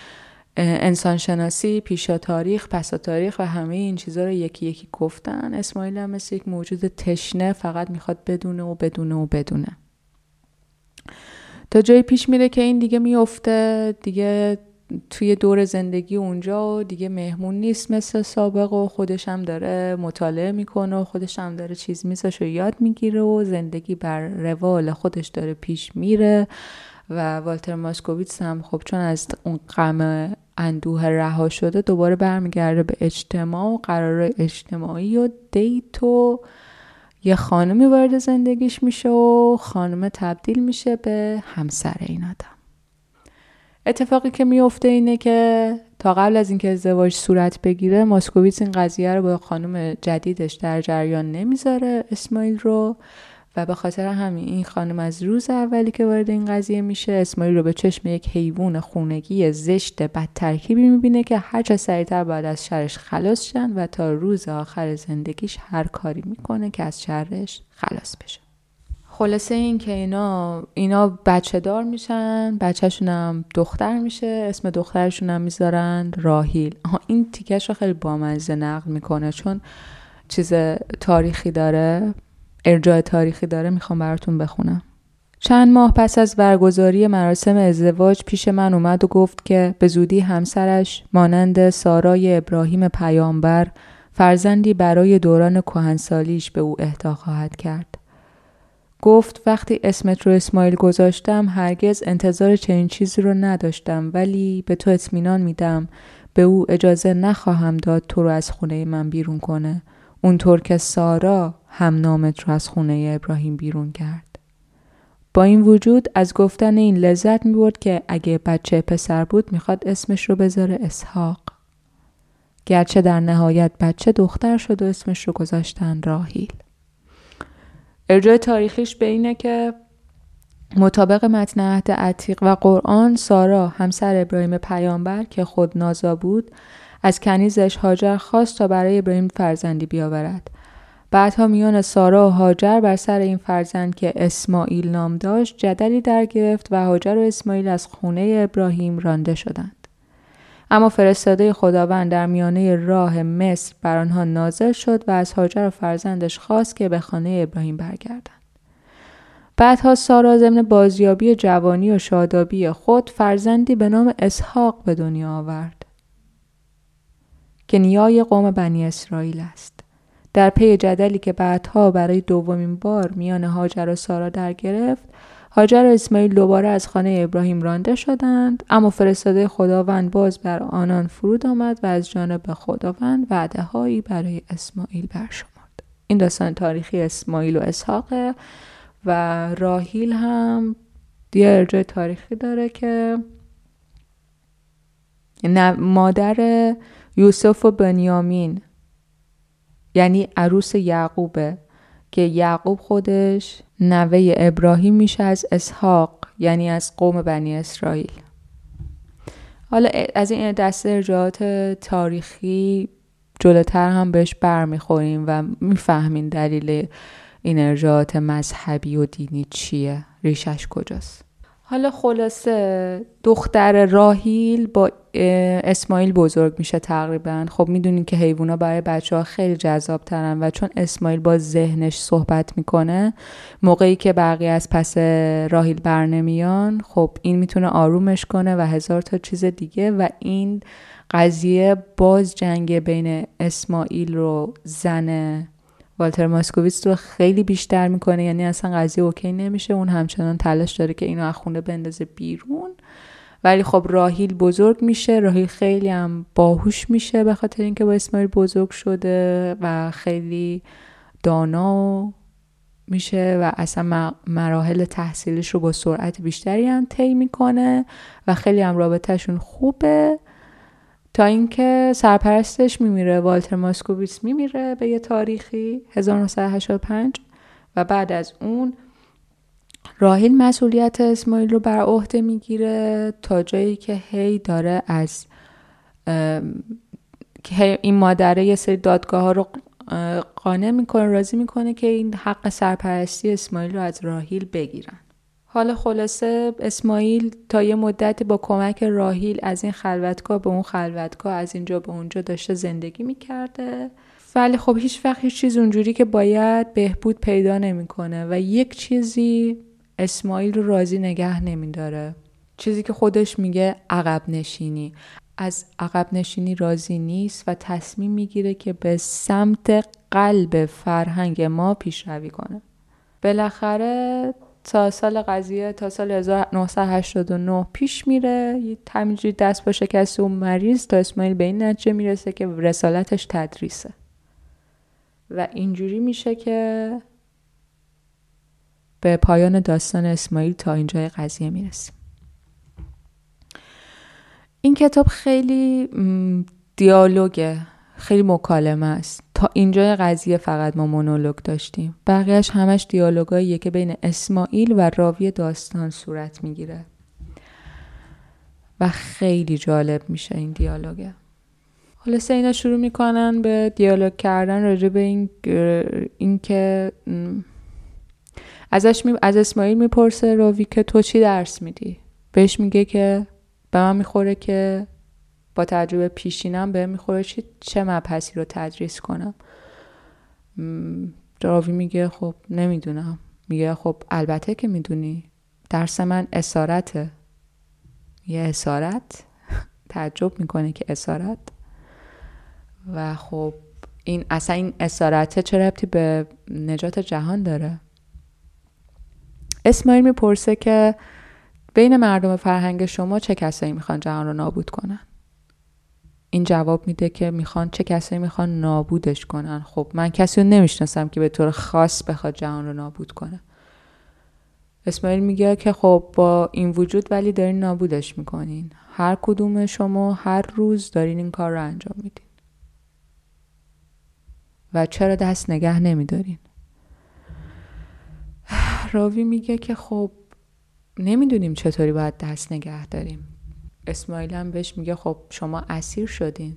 انسان شناسی پیشا تاریخ پسا تاریخ و همه این چیزها رو یکی یکی گفتن. اسماعیل هم مثل یک موجود تشنه فقط می‌خواد بدونه و بدونه و بدونه. تا جایی پیش میره که این دیگه میفته دیگه توی دور زندگی اونجا دیگه مهمون نیست مثل سابق و خودش هم داره مطالعه می‌کنه و خودش هم داره چیز میزش و یاد می‌گیره و زندگی بر روال خودش داره پیش میره و والتر ماسکوویتس هم خب چون از اون غم اندوه رها شده دوباره برمیگرده به اجتماع و قرار اجتماعی و دیت و یه خانمی وارد زندگیش میشه و خانم تبدیل میشه به همسر این آدم. اتفاقی که میفته اینه که تا قبل از اینکه ازدواج صورت بگیره ماسکوویتس این قضیه رو با خانم جدیدش در جریان نمی‌ذاره اسماعیل رو. و به خاطر همین این خانم از روز اولی که وارد این قضیه میشه اسماعیل رو به چشم یک حیوان خونگی زشت بد ترکیبی می‌بینه که هر چه سریعتر باید از شرش خلاص شن و تا روز آخر زندگیش هر کاری می‌کنه که از شرش خلاص بشه. خلاصه این که اینا اینا بچه دار میشن بچهشون هم دختر میشه اسم دخترشون هم می‌ذارن راهیل. این تیکش رو خیلی بامزه نقل می‌کنه چون چیز تاریخی داره. ارجاع تاریخی داره می‌خوام براتون بخونم چند ماه پس از برگزاری مراسم ازدواج پیش من اومد و گفت که به زودی همسرش مانند سارای ابراهیم پیامبر فرزندی برای دوران کهنسالیش به او اهدا خواهد کرد. گفت وقتی اسمت رو اسماعیل گذاشتم هرگز انتظار چنین چیزی رو نداشتم ولی به تو اطمینان میدم به او اجازه نخواهم داد تو رو از خونه من بیرون کنه اونطور که سارا هم نامت رو از خونه ابراهیم بیرون کرد. با این وجود از گفتن این لذت می برد که اگه بچه پسر بود می‌خواد اسمش رو بذاره اسحاق. گرچه در نهایت بچه دختر شد و اسمش رو گذاشتن راهیل. ارجاع تاریخیش به اینه که مطابق متن عهد عتیق و قرآن سارا همسر ابراهیم پیامبر که خود نازا بود از کنیزش هاجر خواست تا برای ابراهیم فرزندی بیاورد بعدها میان سارا و هاجر بر سر این فرزند که اسماعیل نام داشت جدلی در گرفت و هاجر و اسماعیل از خونه ابراهیم رانده شدند. اما فرستاده خداوند در میانه راه مصر بر آنها نازل شد و از هاجر و فرزندش خواست که به خانه ابراهیم برگردند. بعدها سارا ضمن بازیابی جوانی و شادابی خود فرزندی به نام اسحاق به دنیا آورد که نیای قوم بنی اسرائیل است. در پی جدلی که بعدها برای دومین بار میان هاجر و سارا در گرفت هاجر و اسماعیل دوباره از خانه ابراهیم رانده شدند اما فرستاده خداوند باز بر آنان فرود آمد و از جانب خداوند وعده هایی برای اسماعیل برشمرد. این داستان تاریخی اسماعیل و اسحاق و راهیل هم یه ارجای تاریخی داره که مادر یوسف و بنیامین یعنی عروس یعقوبه که یعقوب خودش نوه ابراهیم میشه از اسحاق یعنی از قوم بنی اسرائیل. حالا از این دسته ارجاعات تاریخی جلوتر هم بهش برمیخوریم و می‌فهمین دلیل این ارجاعات مذهبی و دینی چیه ریشش کجاست. حالا خلاصه دختر راهیل با اسماعیل بزرگ میشه تقریبا. خب می‌دونین که حیوونا برای بچه ها خیلی جذاب ترن و چون اسماعیل با ذهنش صحبت می‌کنه موقعی که بقیه از پس راهیل برنمیان خب این می‌تونه آرومش کنه و هزار تا چیز دیگه و این قضیه باز جنگ بین اسماعیل رو زن والتر ماسکوویتس رو خیلی بیشتر می‌کنه یعنی اصلا قضیه اوکی نمیشه. اون همچنان تلاش داره که اینو از خونه بندازه بیرون. ولی خب راهیل بزرگ میشه. راهیل خیلی هم باهوش میشه به خاطر اینکه با اسماعیل بزرگ شده و خیلی دانا میشه و اصلا مراحل تحصیلش رو با سرعت بیشتری هم طی می‌کنه و خیلی هم رابطهشون خوبه. تا اینکه سرپرستش میمیره والتر ماسکوویتس میمیره به یه تاریخی 1985 و بعد از اون راهیل مسئولیت اسماعیل رو بر عهده می‌گیره تا جایی که هی داره از که این مادره یه سری دادگاه ها رو قانع می‌کنه راضی می‌کنه که این حق سرپرستی اسماعیل رو از راهیل بگیرن. حالا خلاصه اسماعیل تا یه مدتی با کمک راهیل از این خلوتگاه به اون خلوتگاه از اینجا به اونجا داشته زندگی می‌کرده. ولی خب هیچ وقت هیچ چیز اونجوری که باید بهبود پیدا نمی‌کنه و یک چیزی اسماعیل رو راضی نگه نمیداره. چیزی که خودش میگه عقب نشینی. از عقب نشینی راضی نیست و تصمیم می‌گیره که به سمت قلب فرهنگ ما پیشروی کنه. بالاخره تا سال قضیه تا سال 1989 پیش میره. همینجوری دست با شکست اون مریض تا اسماعیل به این نتیجه می‌رسه که رسالتش تدریسه. و اینجوری میشه که به پایان داستان اسماعیل تا اینجای قضیه می‌رسیم. این کتاب خیلی دیالوگه خیلی مکالمه است. تا اینجای قضیه فقط ما مونولوگ داشتیم. بقیهش همش دیالوگاییه که بین اسماعیل و راوی داستان صورت می‌گیره. و خیلی جالب میشه این دیالوگه حالا اینا شروع می‌کنن به دیالوگ کردن راجع به این, این که ازش می... از اسماعیل می‌پرسه راوی که تو چی درس میدی؟ بهش میگه که به من می‌خوره که با تجربه پیشینم به می‌خوره چه, چه مبحثی رو تدریس کنم. راوی میگه خب نمی‌دونم. میگه خب البته که می‌دونی. درس من اسارته. یه اسارت. تعجب می‌کنه که اسارت. و خب این اصلا این اسارته چه ربطی به نجات جهان داره؟ اسماعیل می‌پرسه که بین مردم فرهنگ شما چه کسایی می‌خوان جهان رو نابود کنن؟ این جواب میده که می‌خوان چه کسایی می‌خوان نابودش کنن. خب من کسی رو نمی‌شناسم که به طور خاص بخواد جهان رو نابود کنه. اسماعیل میگه که خب با این وجود ولی دارین نابودش می‌کنین. هر کدوم شما هر روز دارین این کار رو انجام میدین. و چرا دست نگه نمیدارین؟ راوی میگه که خب نمی‌دونیم چطوری باید دست نگه داریم. اسماعیل هم بهش میگه خب شما اسیر شدین.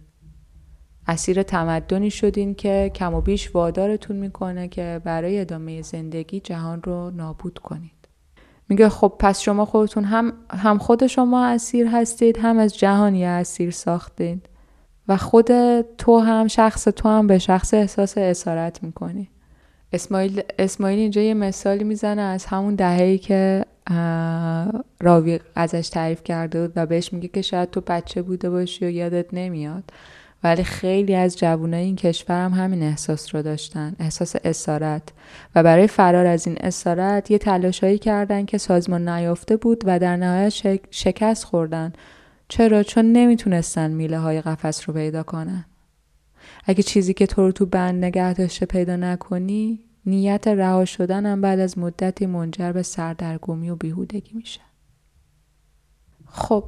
اسیر تمدنی شدین که کم و بیش وادارتون می‌کنه که برای ادامه زندگی جهان رو نابود کنید. میگه خب پس شما خودتون هم هم خود شما اسیر هستید هم از جهانی اسیر ساختید. و خود تو هم شخص تو هم به شخص احساس اسارت می‌کنی. اسماعیل, اسماعیل اینجا یه مثالی می‌زنه از همون دههی که راوی ازش تعریف کرده بود و بهش میگه که شاید تو بچه بوده باشی و یادت نمیاد. ولی خیلی از جوانای این کشور هم همین احساس رو داشتن احساس اسارت. و برای فرار از این اسارت یه تلاشایی کردن که سازمان نیافته بود و در نهایت شکست خوردن. چرا؟ چون نمی‌تونستن میله های قفس رو پیدا کنن. اگه چیزی که تو رو تو بند نگه داشته پیدا نکنی نیت رها شدن هم بعد از مدتی منجر به سردرگمی و بیهودگی میشه. خب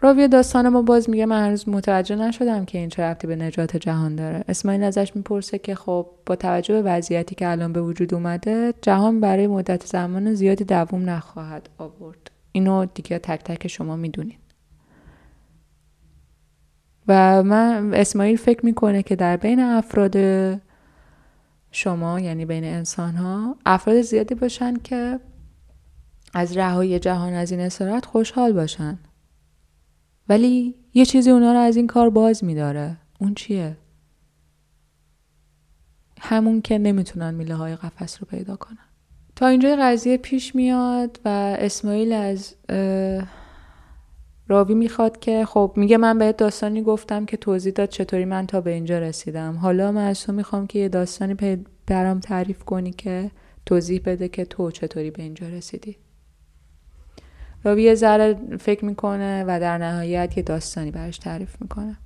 راوی داستان ما باز میگه من هنوز متوجه نشدم که این چه رفتی به نجات جهان داره. اسماعیل ازش می‌پرسه که خب با توجه به وضعیتی که الان به وجود اومده جهان برای مدت زمان زیادی دووم نخواهد آورد. اینو دیگه تک تک شما می‌دونید و من اسماعیل فکر می‌کنه که در بین افراد شما یعنی بین انسان ها افراد زیادی باشن که از رهایی جهان از این اسارت خوشحال باشن. ولی یه چیزی اونا رو از این کار باز میداره. اون چیه؟ همون که نمی‌تونن میله های قفس رو پیدا کنن. تا اینجا قضیه پیش میاد و اسماعیل از راوی می‌خواد که خب میگه من بهت داستانی گفتم که توضیح داد چطوری من تا به اینجا رسیدم. حالا من از تو می‌خوام که یه داستانی برام تعریف کنی که توضیح بده که تو چطوری به اینجا رسیدی. راوی یه ذره فکر می‌کنه و در نهایت یه داستانی براش تعریف می‌کنه.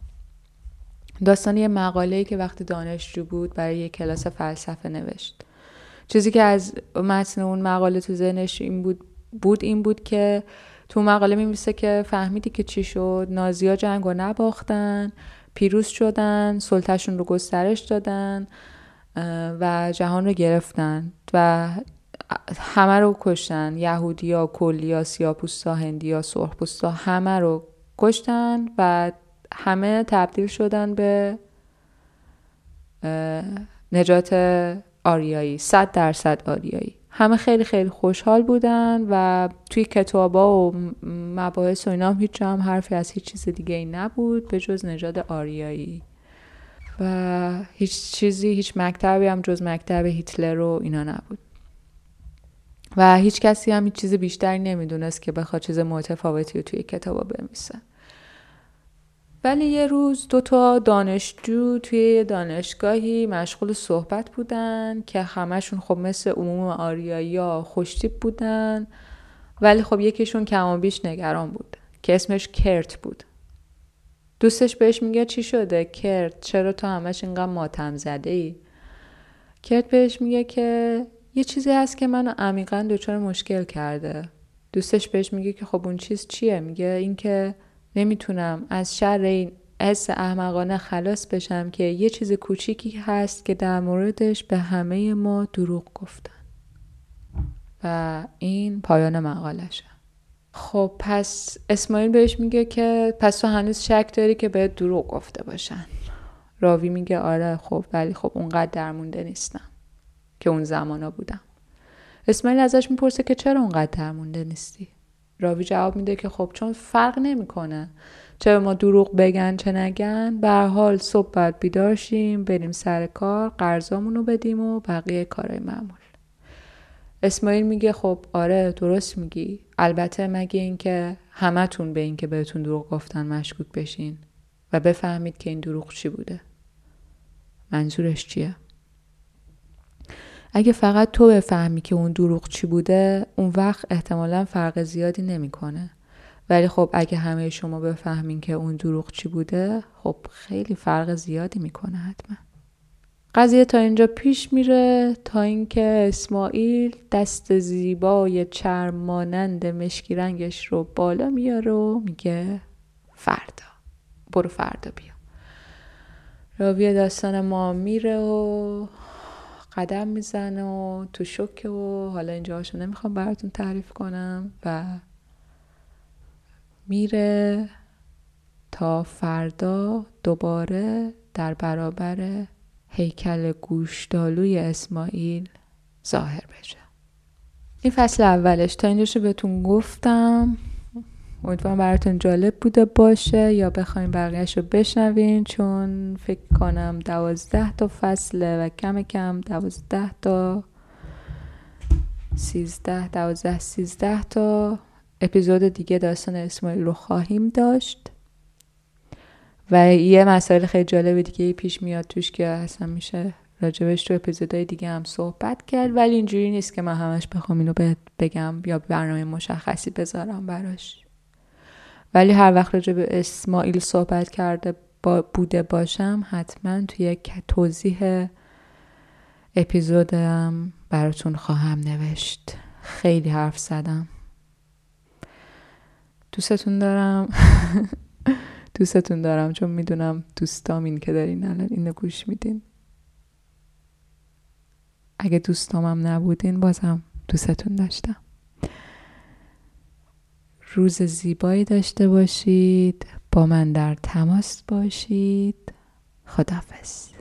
داستانی یه مقاله‌ای که وقتی دانشجو بود برای یه کلاس فلسفه نوشت. چیزی که از متن اون مقاله تو ذهنش این بود بود این بود که تو مقاله میمیسه که فهمیدی که چی شد؟ نازیا جنگ رو نباختن پیروز شدن سلطهشون رو گسترش دادن و جهان رو گرفتن و همه رو کشتن. یهودیا کلیا سیاپوستا هندیا سرخپوستا همه رو کشتن و همه تبدیل شدن به نجات آریایی صد درصد آریایی. همه خیلی خیلی خوشحال بودن و توی کتابا و مباحث و اینا هم هیچ هم حرفی از هیچ چیز دیگه ای نبود به جز نژاد آریایی. و هیچ چیزی هیچ مکتبی هم جز مکتب هیتلر و اینا نبود. و هیچ کسی هم هیچ چیز بیشتری نمی‌دونست که بخواد چیز متفاوتی رو توی کتابا بنویسه. ولی یه روز دو تا دانشجو توی دانشگاهی مشغول صحبت بودن که همشون خب مثل عموم آریایی ها خوشتیب بودن ولی خب یکیشون کم بیش نگران بود که اسمش کرت بود. دوستش بهش میگه چی شده؟ کرت چرا تو همش اینقدر ماتم زده ای کرت بهش میگه که یه چیزی هست که منو عمیقا دچار مشکل کرده. دوستش بهش میگه که خب اون چیز چیه؟ میگه اینکه نمی‌تونم از شر این حس احمقانه خلاص بشم که یه چیز کوچیکی هست که در موردش به همه ما دروغ گفتن. و این پایان مقالشه. خب پس اسماعیل بهش میگه که پس تو هنوز شک داری که بهت دروغ گفته باشن. راوی میگه آره خب ولی خب اونقدر درمونده نیستم که اون زمانا بودم. اسماعیل ازش می‌پرسه که چرا اونقدر درمونده نیستی؟ راوی جواب میده که خب چون فرق نمی‌کنه. چه به ما دروغ بگن چه نگن به حال صبح باید بیدار شیم بریم سر کار قرضامونو بدیم و بقیه کارهای معمول. اسماعیل میگه خب آره درست میگی. البته مگه اینکه همتون به اینکه بهتون دروغ گفتن مشکوک بشین و بفهمید که این دروغ چی بوده. منظورش چیه؟ اگه فقط تو بفهمی که اون دروغ چی بوده اون وقت احتمالا فرق زیادی نمی‌کنه. ولی خب اگه همه شما بفهمین که اون دروغ چی بوده خب خیلی فرق زیادی می‌کنه حتما. قضیه تا اینجا پیش میره تا اینکه اسماعیل دست زیبای چرم مانند مشکی رنگش رو بالا میاره و میگه فردا برو فردا بیا. راوی داستان ما میره و قدم می‌زنه و تو شکه و حالا اینجا هاشو نمی‌خوام براتون تعریف کنم و میره تا فردا دوباره در برابر هیکل گوشتالوی اسماعیل ظاهر بشه. این فصل اولش تا اینجاشو بهتون گفتم. امیدوارم براتون جالب بوده باشه یا بخوایم بقیهش رو بشنوین چون فکر کنم دوازده تا فصله و کم کم دوازده تا سیزده دوازده سیزده تا اپیزود دیگه داستان اسماعیل رو خواهیم داشت. و یه مسائل خیلی جالب دیگه پیش میاد توش که اصلا میشه راجبش تو اپیزودهای دیگه هم صحبت کرد ولی اینجوری نیست که من همش بخوام اینو بگم یا برنامه مشخصی بذارم براش. ولی هر وقت راجع به اسماعیل صحبت کرده با بوده باشم حتما توی یک توضیح اپیزودم براتون خواهم نوشت. خیلی حرف زدم. دوستتون دارم. دوستتون دارم چون می‌دونم دوستام این که دارین الان اینو گوش میدین. اگه دوستامم نبودین بازم دوستتون داشتم. روز زیبایی داشته باشید. با من در تماس باشید. خدافز